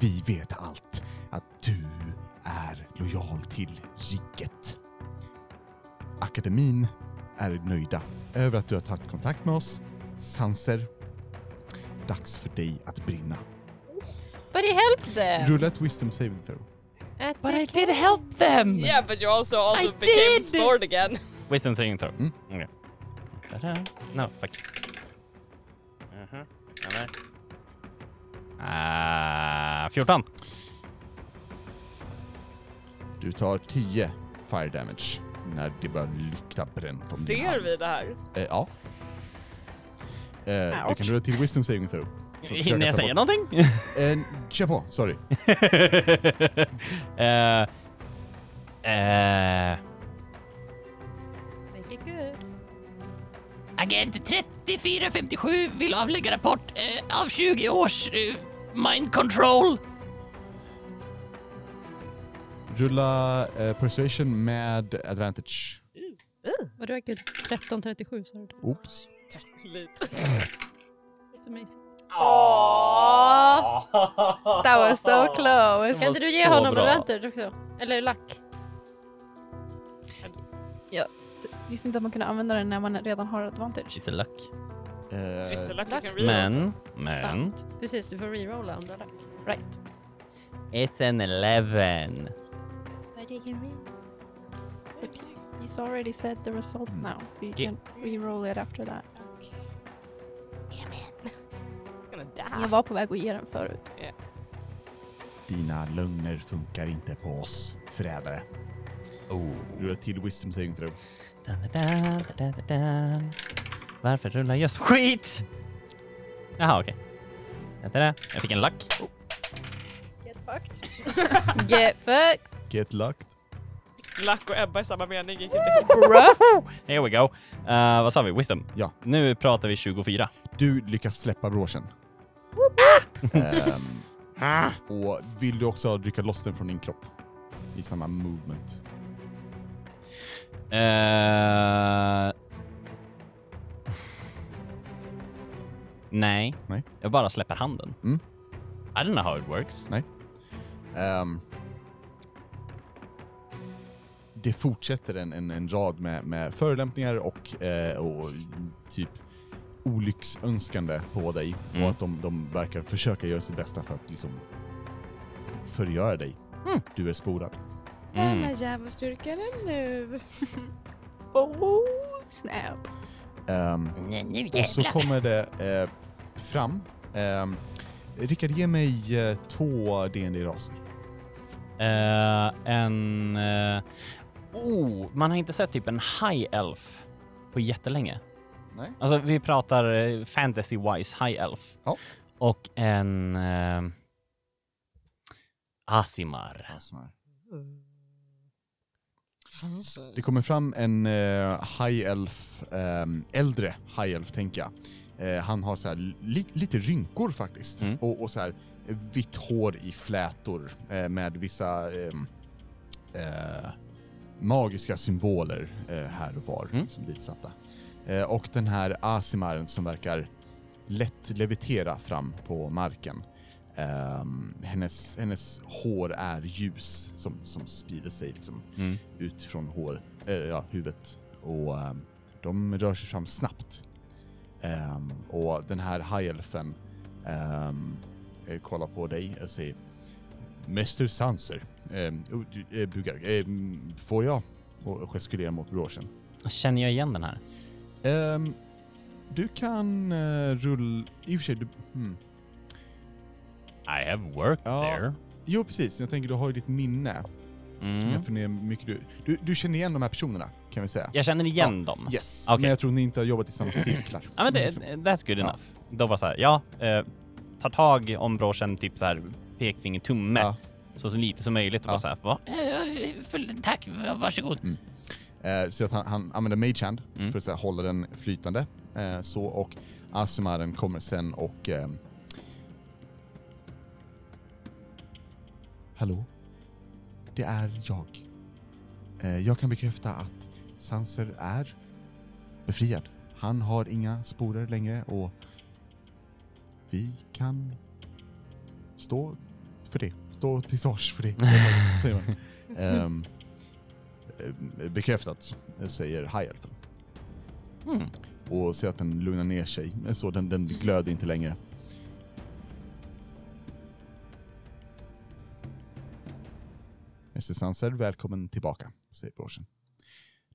Vi vet allt, att du är lojal till riket. Akademin är nöjda över att du har tagit kontakt med oss. Sanser, dags för dig att brinna. But he helped them. Rulla ett wisdom saving throw. At But the I did help them! Yeah, but you also also I became did! stored again. [LAUGHS] Wisdom saving throw. Mm. Okay. Ta-da. No, fuck. Mhm. Eller? Ah, 14. Du tar 10 fire damage när det börjar lukta bränt om din Ser hand. vi det här? Eh, ja. Eh, du kan rulla till wisdom saving throw. Hinner jag bort- någonting? Eh, kör på, sorry. [LAUGHS] Eh, eh, Make it good. Agent 3457 vill avlägga rapport eh, av 20 års eh, mind control. Rulla eh, persuasion med advantage. Vad du good? 1337 sa du. Oops. Lite. That's amazing. Aww. That was so close. Kan inte du ge så honom bra. advantage också? Eller lack? Visste inte att man kunde använda den när man redan har advantage. It's a luck. Eh, It's a Luck. can reroll. Men, men, Sant. Precis, du får rerolla om du har lack. Right. it's an 11. But you can re- He's already said the result now, so you can re-roll it after that. Gonna Jag var på väg att ge den förut. dina lögner funkar inte på oss, förrädare. Oh. Rulla till wisdom saving throw. Varför rullar jag så skit? Jaha, okej. Där. Jag fick en lack. Get fucked. [LAUGHS] Get fucked. Get lucked. Lack och Ebba i samma mening gick inte. [LAUGHS] Here we go. Uh, vad sa vi? Wisdom? Ja. Nu pratar vi 24. Du lyckas släppa broschen. Ehm, och vill du också rycka loss den från din kropp? I samma movement. Eh, Nej. Nej. Jag bara släpper handen. Mm. I don't know how it works. Ehm, det fortsätter en, en, en rad med, med förolämpningar och, eh, och typ olycksönskande på dig. Mm. Och att de, de verkar försöka göra sitt bästa för att liksom förgöra dig. Mm. Du är spolad. Mm. är djävulsdyrkaren nu? [LAUGHS] Oh, snap. Ehm, Nej, nu och så kommer det eh, fram. Um, Rickard, ge mig eh, två D&D-raser. Eh, en... eh, oh, man har inte sett typ en high elf på jättelänge. Nej. Alltså vi pratar eh, fantasy-wise high elf. Ja. Och en... eh, Asimar. Det Det kommer fram en eh, high elf, ehm, äldre high elf tänker jag, Eh, han har så här li, lite rynkor faktiskt. Mm. Och, och så här vitt hår i flätor eh, med vissa ehm, eh, magiska symboler eh, här och var Mm. som ditsatta. Eh, och den här Asimaren som verkar lätt levitera fram på marken. Ehm, hennes, hennes hår är ljus som, som sprider sig liksom Mm. ut från håret, eh, ja, huvudet. Och ehm, de rör sig fram snabbt. Ehm, och den här high-elfen ehm, eh, kollar på dig och säger Mäster Sanser, um, bugar, får jag? Och gestikulerar mot broschen. Känner jag igen den här? Ehm, du kan uh, rulla, i och för sig, du, hmm. I have worked Ja. there. Jo precis, jag tänker du har ju ditt minne. Mm. Jag funderar mycket du, du, du känner igen de här personerna kan vi säga. Jag känner igen dem. Yes, Okej. men jag tror ni inte har jobbat i samma cirklar. Ja men det, that's good Ja. enough. Då var så här, ja, eh, ta tag om broschen, typ så här pekfinger, tumme, Ja. så, så lite som möjligt och Ja. bara så här, va? Eh, för, tack, varsågod. Eh, så att han, han använder Mage Hand Mm. för att här, hålla den flytande. Eh, så, och Asimaren kommer sen och... ehm, Hallå? Det är jag. Eh, jag kan bekräfta att Sanser är befriad. Han har inga sporer längre och vi kan stå för det. Stå till svars för det. [LAUGHS] eh, bekräftat, eh, säger High Elfen. Mm. Och ser att den lugnar ner sig. Eh, Så den, den glöder inte längre. Mr Sanser, välkommen tillbaka, säger broschen.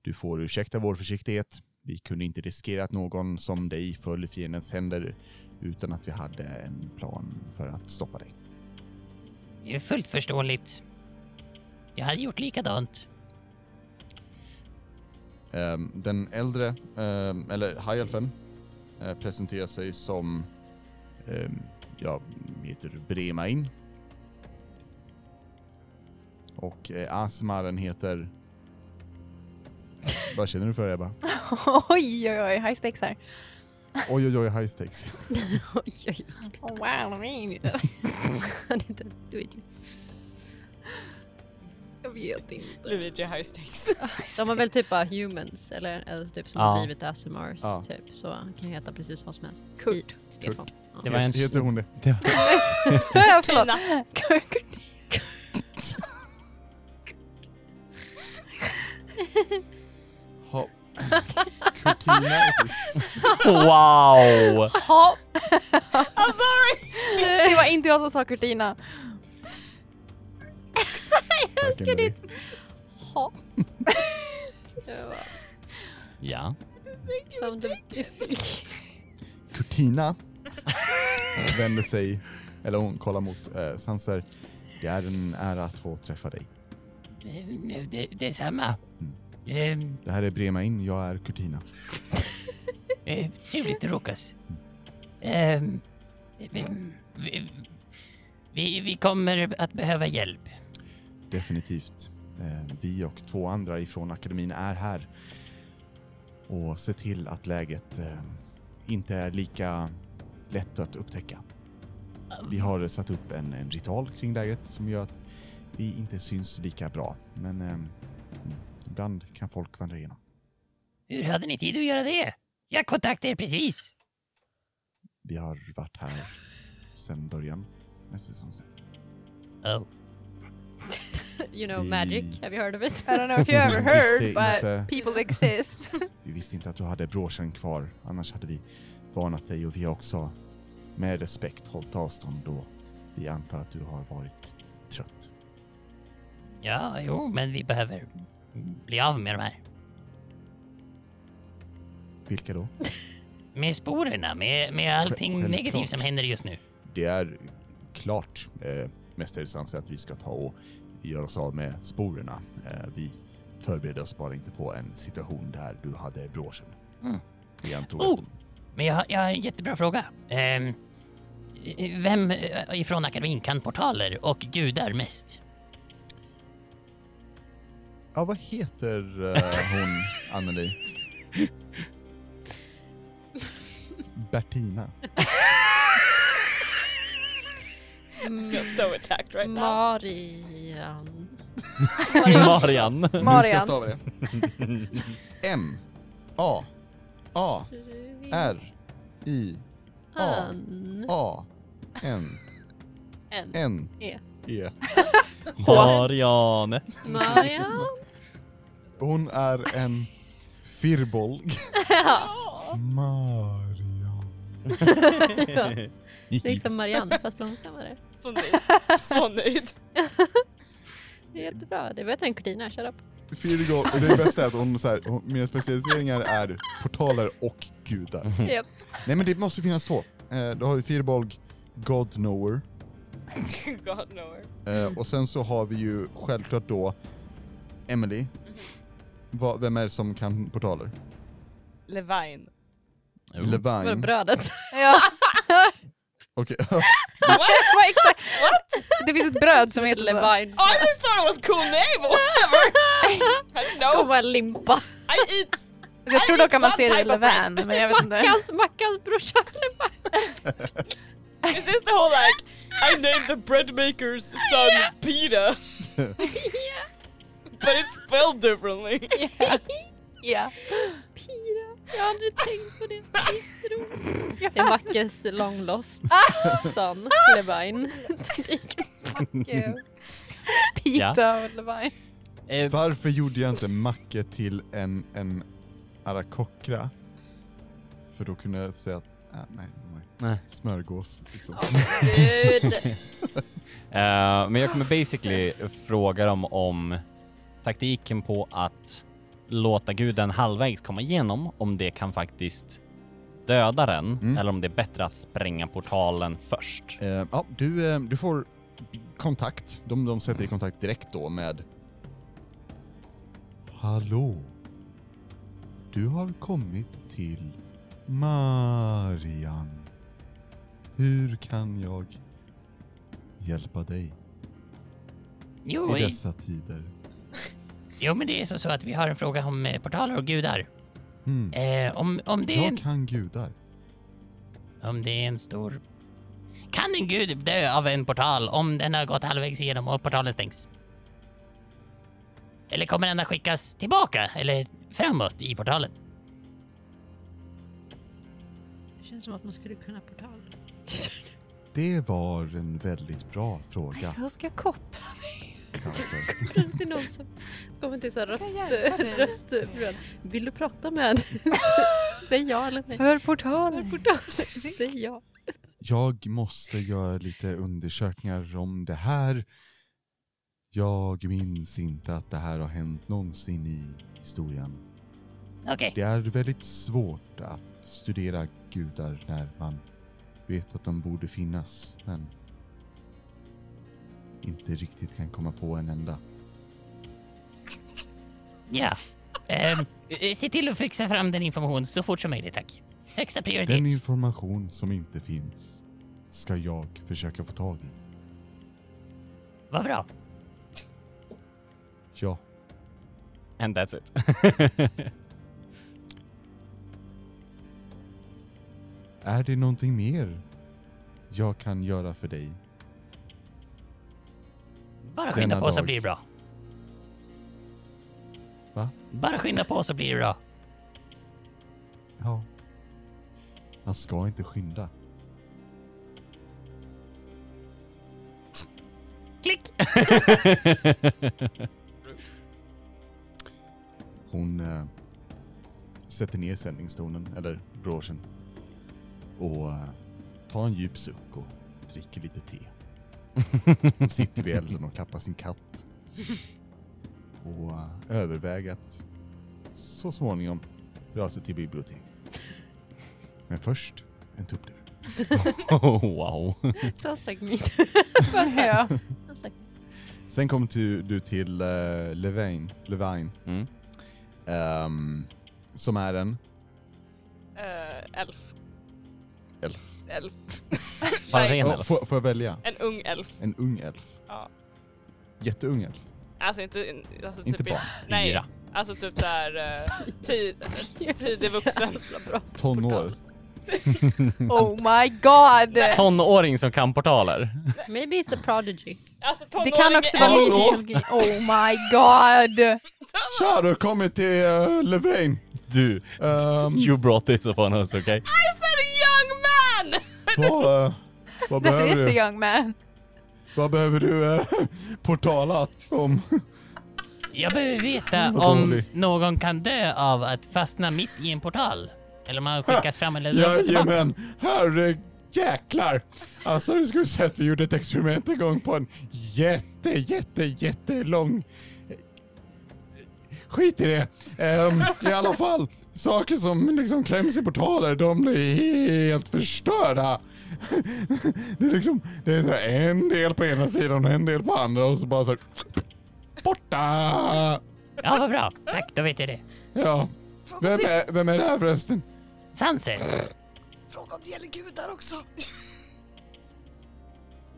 Du får ursäkta vår försiktighet. Vi kunde inte riskera att någon som dig föll i fiendens händer utan att vi hade en plan för att stoppa dig. Det är fullt förståeligt. Jag hade gjort likadant. Ehm, den äldre, um, eller High Elfen, eh, presenterar sig som, um, jag heter Bremain. Och uh, Asmaren heter, vad känner du för Ebba? [LAUGHS] oj, oj, oj, high stakes här. Oj oj oj, high stakes. [LAUGHS] Oj, oj, oj. Oh, wow, I mean. [LAUGHS] Jag vet inte. Luigi High Stakes. [LAUGHS] De har väl typ bara humans, eller, eller typ som Ja. har blivit Asimars, Ja. typ. Så han kan heta precis vad som helst. Kurt. Stefan. Ja. Det var en... Heter hon det? [LAUGHS] Det var, Ja, förlåt. Tina. Ha. Cortina it is. wow! Ha. I'm sorry! Det var inte jag som sa Kurtina. [LAUGHS] Tack, Emily. Ha. [LAUGHS] Ja. Som the Cortina vänder sig, eller hon kollar mot eh, Sanser. Det är en ära att få träffa dig. Eh, Det, detsamma. Eh, Det här är Bremain, jag är Cortina. eh, trevligt att råkas. Eh, vi, vi, vi kommer att behöva hjälp. Definitivt. Eh, vi och två andra ifrån akademin är här och ser till att läget eh, inte är lika lätt att upptäcka. Vi har satt upp en, en ritual kring läget som gör att vi inte syns lika bra. Men eh, ibland kan folk vandra igenom. Hur hade ni tid att göra det? Jag kontaktade er precis. Vi har varit här sedan början, nästan som sagt. Oh. [LAUGHS] You know Vi- magic, have you heard of it? I don't know if you ever [LAUGHS] heard, but inte- people exist. [LAUGHS] Vi visste inte att du hade broschen kvar, annars hade vi varnat dig och vi har också med respekt hållit avstånd då vi antar att du har varit trött. Ja, jo, men vi behöver bli av med de här. Vilka då? Med sporerna, med, med allting Självklart. negativt som händer just nu. Det är klart, eh, Mästare att vi ska ta och göra oss av med sporerna. Eh, vi förbereder oss bara inte på en situation där du hade broschen. Mm. Vi antog Oh. Men jag, har- jag har en jättebra fråga. Ehm, vem eh, ifrån akademin kan portaler och gudar mest? Ja, vad heter eh, hon, [LAUGHS] Anneli? Bertina. I feel so attacked right now. Marian. Marian. Nu ska jag Marian. stava det. [LAUGHS] M. A. A. R. I. A. An. A. N. En. N. E. E. [LAUGHS] Marian. Marian. Hon är en firbolg. [LAUGHS] Marian. Liksom Marianne fast långsammare. Så nöjd. Så nöjd. Det är jättebra. Det är bättre än Cortina, shut up. Firbolg, och det bästa är att hon, så här, hon, mina specialiseringar är portaler och gudar. [LAUGHS] Japp. Nej men det måste finnas två. Eh, då har vi Firbolg, God Knower. [LAUGHS] God knower. Eh, och sen så har vi ju självklart då Emily. Va, vem är det som kan portaler? Levine. Var Levine. brödet? [LAUGHS] Ja. Okej. [LAUGHS] What? Vad exakt? Det finns ett bröd som heter så. Levine. Oh, I just thought it was a cool name, whatever. [LAUGHS] I didn't know. Limpa. I eat. Alltså, jag tror dock att man ser det i. Levan, men jag vet inte. Mackans, Mackans brorsa. Levine. [LAUGHS] Is this the whole like, I named the bread maker's son Peter, but it's spelled differently. Ja. Pira. Jag har aldrig tänkt på det. [LAUGHS] Det är Mackes long lost son, Levine. Gud. Pita och Levine. Eh, Varför gjorde jag inte Macke till en, en arakokra? För då kunde jag säga att, äh, nej, nej, nej. smörgås liksom. Gud. [LAUGHS] Eh, men jag kommer basically fråga dem om taktiken på att låta guden halvvägs komma igenom, om det kan faktiskt döda den, Mm. eller om det är bättre att spränga portalen först. Eh, ja, du, eh, du får kontakt. De, de sätter i kontakt direkt då med... Hallå? Du har kommit till Marian. Hur kan jag hjälpa dig Jo, i i, dessa tider? Jo, men det är så, så att vi har en fråga om eh, portaler och gudar. Hmm. Eh, om, om, det är en, Jag kan gudar. om det är en stor... Kan en gud dö av en portal om den har gått halvvägs igenom och portalen stängs? Eller kommer den att skickas tillbaka eller framåt i portalen? Det känns som att man skulle kunna portal. Det var en väldigt bra fråga, Jag ska koppla. Sanser. Det är någon som kommer till så här röst, röstbröd. Vill du prata med? [LAUGHS] Säg ja eller nej. För portalen. Portal. Säg ja. Jag måste göra lite undersökningar om det här. Jag minns inte att det här har hänt någonsin i historien. Okej, Det är väldigt svårt att studera gudar när man vet att de borde finnas, men inte riktigt kan komma på en enda. ja. Eh, se till att fixa fram den informationen så fort som möjligt, tack. Högsta prioritet. Den information som inte finns ska jag försöka få tag i. Vad bra. Ja, And that's it. [LAUGHS] är det någonting mer jag kan göra för dig? Bara skynda Denna på så dag. blir det bra. Va? Bara skynda på så blir det bra. Ja. Man ska inte skynda. Klick! [LAUGHS] Hon eh, sätter ner sändningstonen, eller broschen, och eh, tar en djup suck och dricker lite te. [LAUGHS] Hon sitter vid elden och klappar sin katt. Och eh, överväger att så småningom dra sig till biblioteket. Men först en tupplur. [LAUGHS] oh, wow. Sounds like me. Ja. Sen kommer du, du till uh, Levine, Levine Mm. ehm, som är en Uh, elf. Elf. Elf. [LAUGHS] En Ja, elf. får, får jag välja? en ung elf. En ung elf. Ja. Jätteung elf. Alltså inte, alltså Inte typ, barn. nej. Fyra. Alltså typ såhär uh, tid, tidig vuxen. Tonår. [LAUGHS] Oh my god! Tonåring som kan portaler. Maybe it's a prodigy. Alltså, Det kan också vara ny. Oh my god! Tja, du har kommit till uh, Levain. Du, Um, you brought this upon us, okay? I said a young man! vad, eh, vad, [LAUGHS] That behöver is a du, young man. vad behöver du uh, portalat om? Jag behöver veta Vad om någon kan dö av att fastna mitt i en portal. Eller man skickas fram eller tillbaka. Jajamän, herre jäklar. Alltså du skulle sett, vi gjorde ett experiment en gång på en jätte, jätte, jättelång... Skit i det. Ehm, I alla fall, saker som liksom kläms i portaler, de blir helt förstörda. Det är liksom, det är så en del på ena sidan och en del på andra och så bara så här, Borta! Ja, vad bra. Tack, då vet jag det. Ja. Vem är, vem är det här förresten? Sanser. Fråga om det gäller gudar också. [LAUGHS]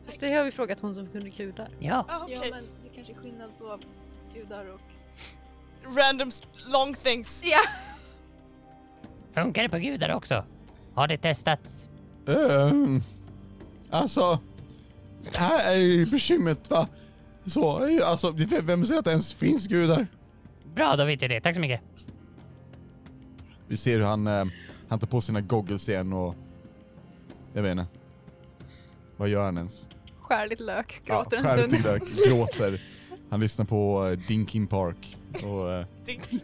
Fast det har vi frågat hon som kunde gudar. Ja. Ah, okej. men det kanske är skillnad på gudar och... Random long things. Ja! Funkar det på gudar också? Har det testats? Ehm, alltså, här är ju bekymret va. Så, alltså, vem vem säger att det ens finns gudar? Bra, då vet jag det. Tack så mycket. Vi ser hur han, eh, han tar på sina goggles igen och... Jag vet inte. Vad gör han ens? Skär lite lök, gråter skär en stund. lök, gråter. Han lyssnar på uh, Dinkin Park. Och eh, [LAUGHS] Ding-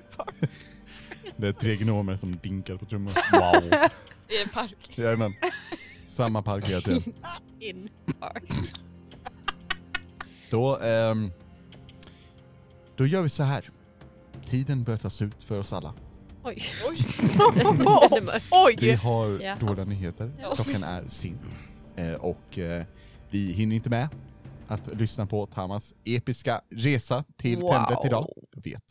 det är tre gnomer som dinkar på trummor. [LAUGHS] Wow. I en park. Jajamän. Samma park hela tiden. [LAUGHS] In park. Då, ehm, då gör vi så här. Tiden börjar ta slut för oss alla. Oj. Oj. [LAUGHS] Vi Oj! har Ja. dåliga nyheter. Ja. Klockan är sent. Eh, och eh, vi hinner inte med att lyssna på Tamas episka resa till Wow. templet idag. Jag vet.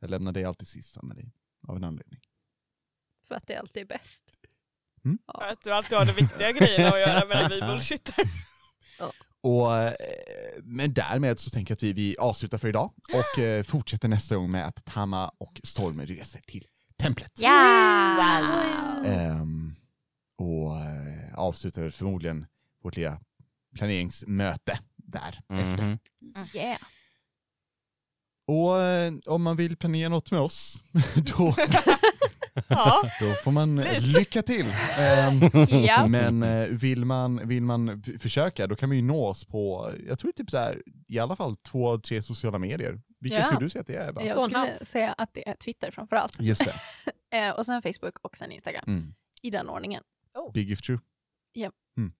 Jag lämnar dig alltid sist, Anneli. Av en anledning. För att det alltid är bäst. För att du alltid har de viktiga grejerna att göra medan vi [LAUGHS] bullshittar. Och, eh, men därmed så tänker jag att vi, vi avslutar för idag och eh, fortsätter nästa gång med att Tama och Stormer reser till templet. Ja! Ehm, och eh, avslutar förmodligen vårt lilla planeringsmöte där efter. Mhm. Yeah. Och eh, om man vill planera något med oss, [LAUGHS] då, [LAUGHS] Ja. då får man lycka till. Ehm, [LAUGHS] Ja. men eh, vill man, vill man f- försöka, då kan man ju nå oss på, jag tror typ så här, i alla fall två tre sociala medier. Vilka Ja. skulle du säga att det är? Eva? Jag skulle säga att det är Twitter framförallt. Just det. [LAUGHS] Eh, och sen Facebook och sen Instagram. Mm. I den ordningen. Big if true. Japp. Mm.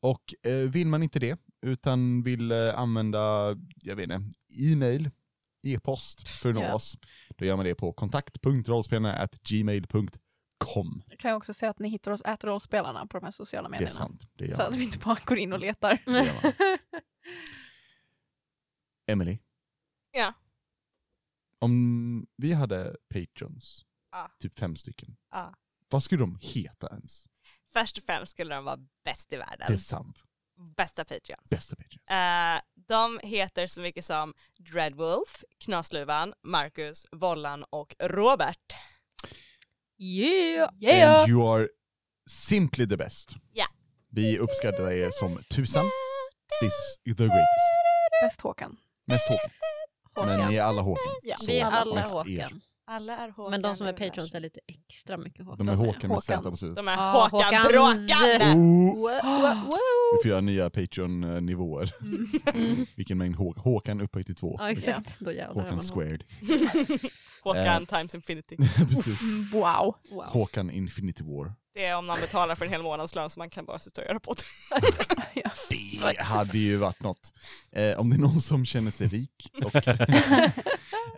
Och eh, vill man inte det, utan vill eh, använda, jag vet inte, e-mail, e-post för att nå oss, då gör man det på kontakt.rollspelarna.gmail.com. Jag kan också säga att ni hittar oss ät rollspelarna på de här sociala Det är medierna. sant. Det Så gör att man. vi inte bara går in och letar. [LAUGHS] Emily, Ja. om vi hade patrons, Ja. typ fem stycken, Ja. vad skulle de heta ens? Först och främst skulle de vara bäst i världen. Det är sant. Bästa Patreons. Bästa patrons. Eh, de heter så mycket som Dreadwolf, Knasluvan, Marcus, Vollan och Robert. Yeah! Yeah! And you are simply the best. Ja. Vi uppskattar er som tusan. This is the greatest. Bäst Håkan. Mest Håkan. Men ni är alla Håkan. Ja, Så Vi är alla mest er. Håkan. Alla är Håkan. Men de som är patrons är lite extra mycket Håkan. De är Håkan med Håkan. Z på slutet. De är Ja, Håkan Bråkan! Oh, vi får göra nya Patreon-nivåer. Mm. [LAUGHS] Vilken mängd Hå- Håkan upphöjt till två. Ja exakt, är Håkan squared. [LAUGHS] Håkan Eh. times infinity. [LAUGHS] Precis. Wow. Wow. Håkan Infinity War. Det är om man betalar för en hel månadslön så man kan bara sitta och göra på det. Ja. Det hade ju varit något. Eh, om det är någon som känner sig rik. Och,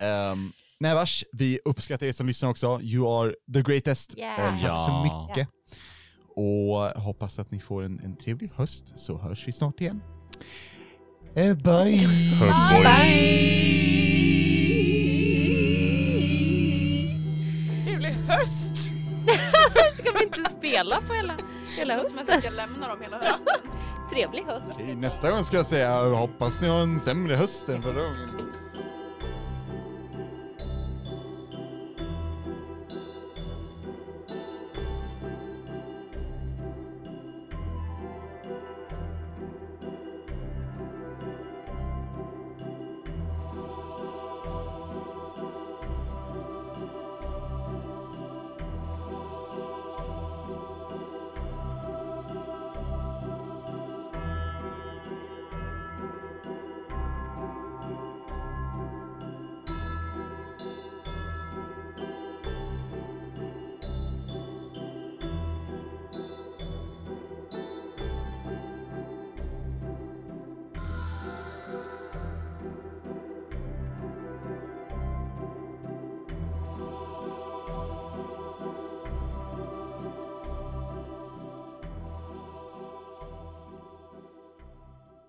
um, nej vars, vi uppskattar er som lyssnar också. You are the greatest. Yeah. Tack så mycket. Och hoppas att ni får en, en trevlig höst, så hörs vi snart igen. Eh, bye! Trevlig höst! [LAUGHS] Ska vi inte spela på hela, hela låter som att hösten? jag ska lämna dem hela hösten. Trevlig höst. Nästa gång ska jag säga hoppas ni har en sämre höst än förra gången.